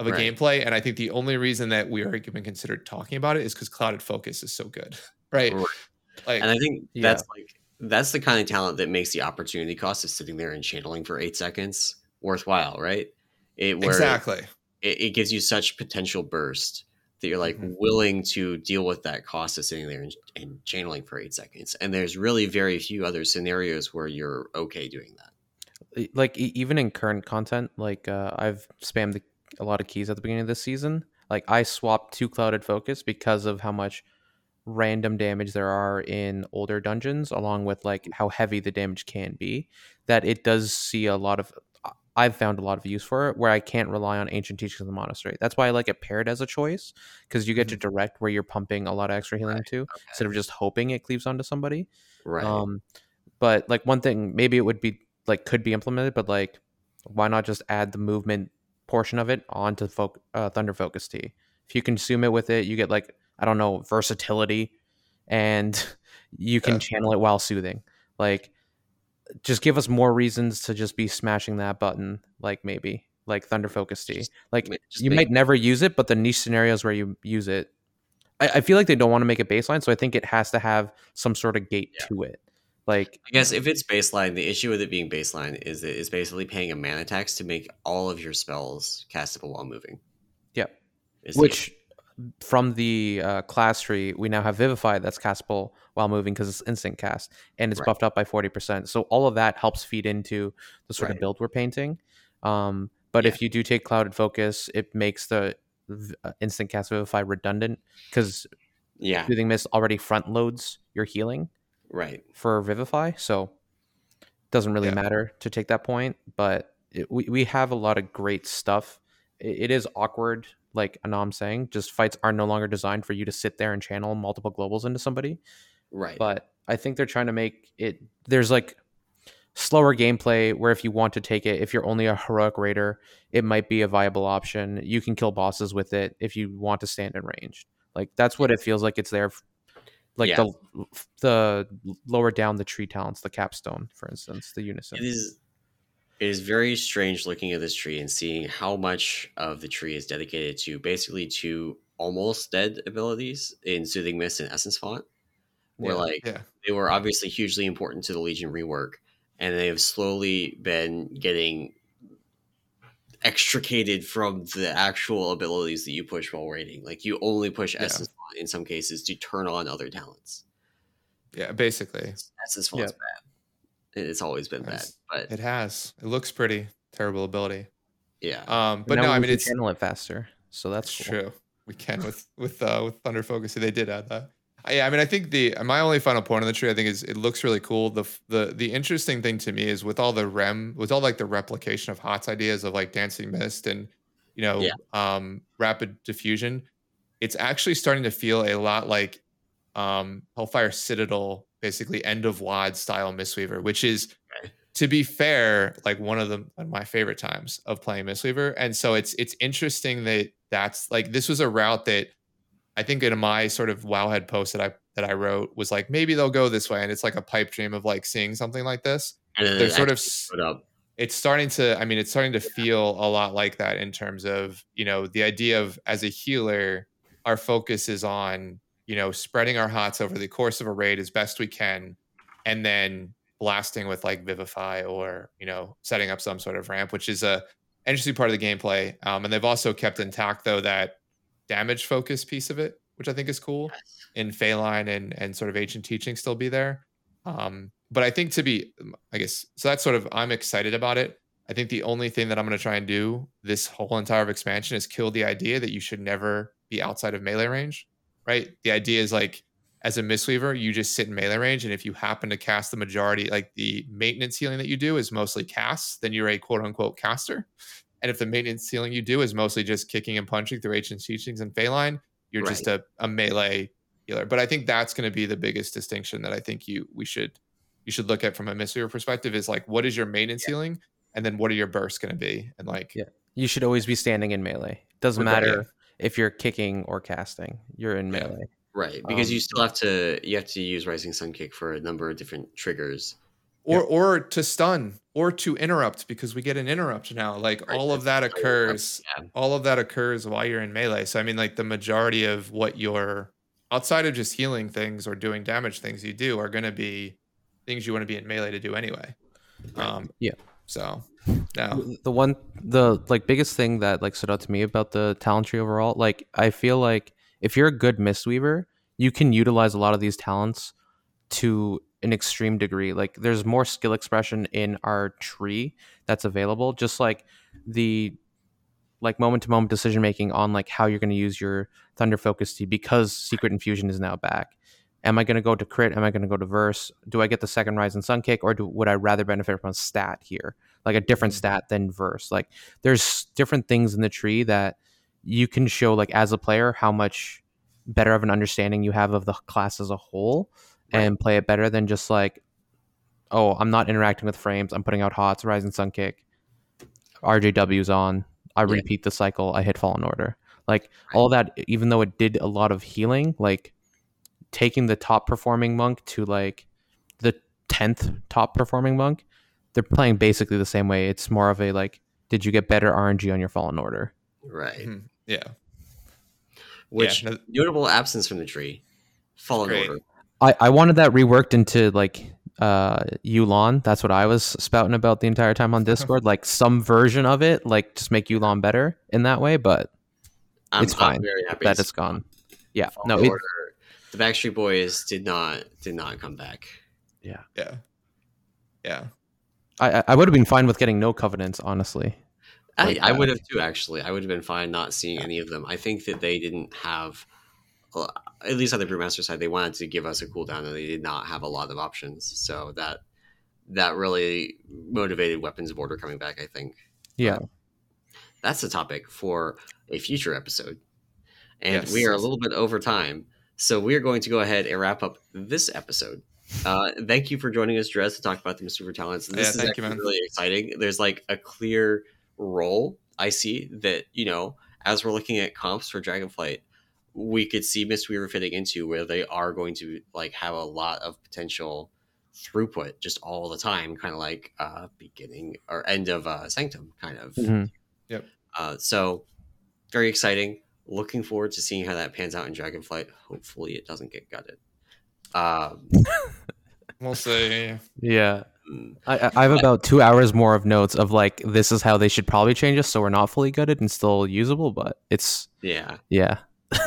of a Right. gameplay. And I think the only reason that we are even considered talking about it is because Clouded Focus is so good. Right. Right. Like And I think Yeah. that's like that's the kind of talent that makes the opportunity cost of sitting there and channeling for eight seconds worthwhile, right? It where exactly. it, it gives you such potential burst that you're like Mhm. willing to deal with that cost of sitting there and, and channeling for eight seconds. And there's really very few other scenarios where you're okay doing that. Like e- even in current content like uh, i've spammed the, a lot of keys at the beginning of this season like i swapped to clouded focus because of how much random damage there are in older dungeons, along with like how heavy the damage can be, that it does see a lot of. I've found a lot of use for it where I can't rely on ancient teachings of the monastery. That's why I like it paired as a choice because you get to direct where you're pumping a lot of extra healing Right, to instead of just hoping it cleaves onto somebody. Right. Um, but like one thing, maybe it would be like could be implemented, but like why not just add the movement portion of it onto foc- uh, Thunder Focus Tea? If you consume it with it, you get like I don't know versatility, and you can Yeah. channel it while soothing. Like, just give us more reasons to just be smashing that button. Like maybe like Thunder Focus Tea. Just Like just you make- might never use it, but the niche scenarios where you use it, I, I feel like they don't want to make it baseline, so I think it has to have some sort of gate Yeah. to it. Like I guess if it's baseline, the issue with it being baseline is that it's basically paying a mana tax to make all of your spells castable while moving. Yep. which from the uh, class tree we now have vivify that's castable while moving because it's instant cast and it's Right. buffed up by 40% so all of that helps feed into the sort Right. of build we're painting um, but Yeah. if you do take clouded focus it makes the uh, instant cast vivify redundant because yeah, soothing mist already front loads your healing right. for vivify so it doesn't really Yeah. matter to take that point but it, we, we have a lot of great stuff it, it is awkward like anam saying just fights are no longer designed for you to sit there and channel multiple globals into somebody Right. but i think they're trying to make it there's like slower gameplay where if you want to take it if you're only a heroic raider it might be a viable option you can kill bosses with it if you want to stand in range like that's what it feels like it's there like Yeah. the the lower down the tree talents the capstone for instance the unison it is it is very strange looking at this tree and seeing how much of the tree is dedicated to basically two almost dead abilities in soothing mist and essence font where Yeah. like Yeah. they were obviously hugely important to the legion rework and they have slowly been getting extricated from the actual abilities that you push while raiding like you only push Yeah. essence in some cases to turn on other talents Yeah. Basically, essence font's bad it's always been bad but it has. It looks pretty. Terrible ability. yeah Um, but no, I mean can it's channel it faster so that's That's cool. true. We can with with uh, with Thunder Focus. They did add that. I, yeah, I mean, I think the my only final point on the tree, I think, is it looks really cool. The the the interesting thing to me is with all the rem, with all like the replication of Hot's ideas of like Dancing Mist and you know Yeah. um rapid diffusion, it's actually starting to feel a lot like um Hellfire Citadel, basically end of WoD style Mistweaver, which is to be fair, like one of the one of my favorite times of playing Mistweaver. And so it's it's interesting that that's like this was a route that I think in my sort of wowhead post that I that I wrote was like maybe they'll go this way, and it's like a pipe dream of like seeing something like this. and then They're sort of actually s- put up it's starting to i mean it's starting to feel a lot like that in terms of you know the idea of as a healer our focus is on you know spreading our hots over the course of a raid as best we can and then blasting with like vivify or you know setting up some sort of ramp which is a interesting part of the gameplay um, and they've also kept intact though that damage focus piece of it which i think is cool in Faeline and and sort of ancient teaching still be there. Um, but I think to be, I guess, so that's sort of I'm excited about it. I think the only thing that I'm going to try and do this whole entire expansion is kill the idea that you should never be outside of melee range, right? The idea is like as a mistweaver, you just sit in melee range, and if you happen to cast the majority, like the maintenance healing that you do is mostly casts, then you're a quote unquote caster. And if the maintenance healing you do is mostly just kicking and punching through ancient teachings and Faeline, you're just a, a melee healer. But I think that's going to be the biggest distinction that I think you we should you should look at from a mistweaver perspective is like what is your maintenance healing, and then what are your bursts going to be, and like Yeah. You should always be standing in melee. Doesn't Right, matter if you're kicking or casting. You're in Yeah. melee. right because Um, you still have to you have to use rising sun kick for a number of different triggers or or to stun or to interrupt because we get an interrupt now. Like Right, all of that how you're up- occurs. yeah. All of that occurs while you're in melee. So I mean, like the majority of what you're outside of just healing things or doing damage things you do are going to be things you want to be in melee to do anyway. Right. Um, Yeah. So no. The- one the like biggest thing that like stood out to me about the talent tree overall, like I feel like if you're a good mistweaver, you can utilize a lot of these talents to an extreme degree. Like there's more skill expression in our tree that's available. Just like the like moment to moment decision making on like how you're going to use your thunder focus Tea because secret infusion is now back am I going to go to crit? Am I going to go to verse? Do I get the second rise and sun kick, or do, would I rather benefit from stat here, like a different Mhm. stat than verse? Like there's different things in the tree that you can show like as a player how much better of an understanding you have of the class as a whole Right. and play it better than just like oh i'm not interacting with frames i'm putting out hots rising sun kick rjw's on i Yeah. repeat the cycle i hit fallen order like Right. all that even though it did a lot of healing like taking the top performing monk to like the 10th top performing monk they're playing basically the same way it's more of a like did you get better rng on your fallen order Right. Mhm. Yeah. Which no- notable absence from the tree. Fallen Great. Order. I, I wanted that reworked into like uh Yu'lon. That's what I was spouting about the entire time on Discord. like some version of it, like just make Yu'lon better in that way, but I'm, It's I'm fine very happy that it's gone. Yeah. Fallen No, it, The Backstreet Boys did not did not come back. Yeah. Yeah. I I- I would have been fine with getting no covenants, honestly. I, Like I would have too. Actually, I would have been fine not seeing any of them. I think that they didn't have, uh, at least on the brewmaster side, they wanted to give us a cooldown, and they did not have a lot of options. So that that really motivated weapons of order coming back. I think Yeah. that's a topic for a future episode, and Yes. we are a little bit over time. So we are going to go ahead and wrap up this episode. Uh, thank you for joining us, Drez, to talk about the Super Talents. This Yeah, is you, actually man. really exciting. There's like a clear role I see that you know as we're looking at comps for Dragonflight, we could see Mistweaver fitting into where they are going to like have a lot of potential throughput just all the time, kind of like uh, beginning or end of uh, Sanctum, kind of. Mhm. Uh, so very exciting. Looking forward to seeing how that pans out in Dragonflight. Hopefully, it doesn't get gutted. Um, We'll see. Yeah. I, I- I have about two hours more of notes of like this is how they should probably change us so we're not fully gutted and still usable, but it's yeah, yeah.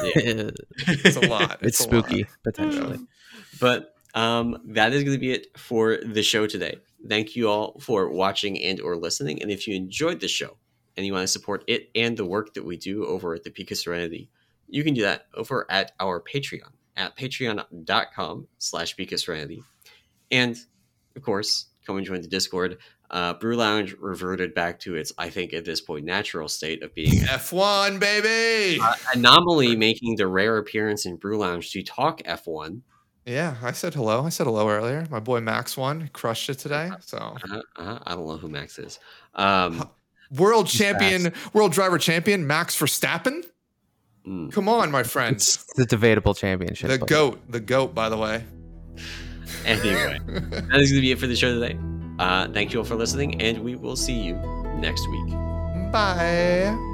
yeah. It's a lot. it's a lot. spooky, potentially. but um, that is going to be it for the show today. Thank you all for watching and or listening. And if you enjoyed the show and you want to support it and the work that we do over at the Peak of Serenity, you can do that over at our Patreon at patreon.com slash. And of course, come and join the Discord. Uh, Brew Lounge reverted back to its, I think, at this point, natural state of being F1, baby. uh, anomaly making the rare appearance in Brew Lounge to talk F1. yeah, I said hello. I said hello earlier. My boy Max won, crushed it today. So Uh, uh, I don't know who Max is. Um, world champion, world driver champion, Max Verstappen. Mm. Come on, my friend. It's the debatable championship. The but- goat, the goat. By the way. Anyway, that is going to be it for the show today. Uh, thank you all for listening, and we will see you next week. Bye.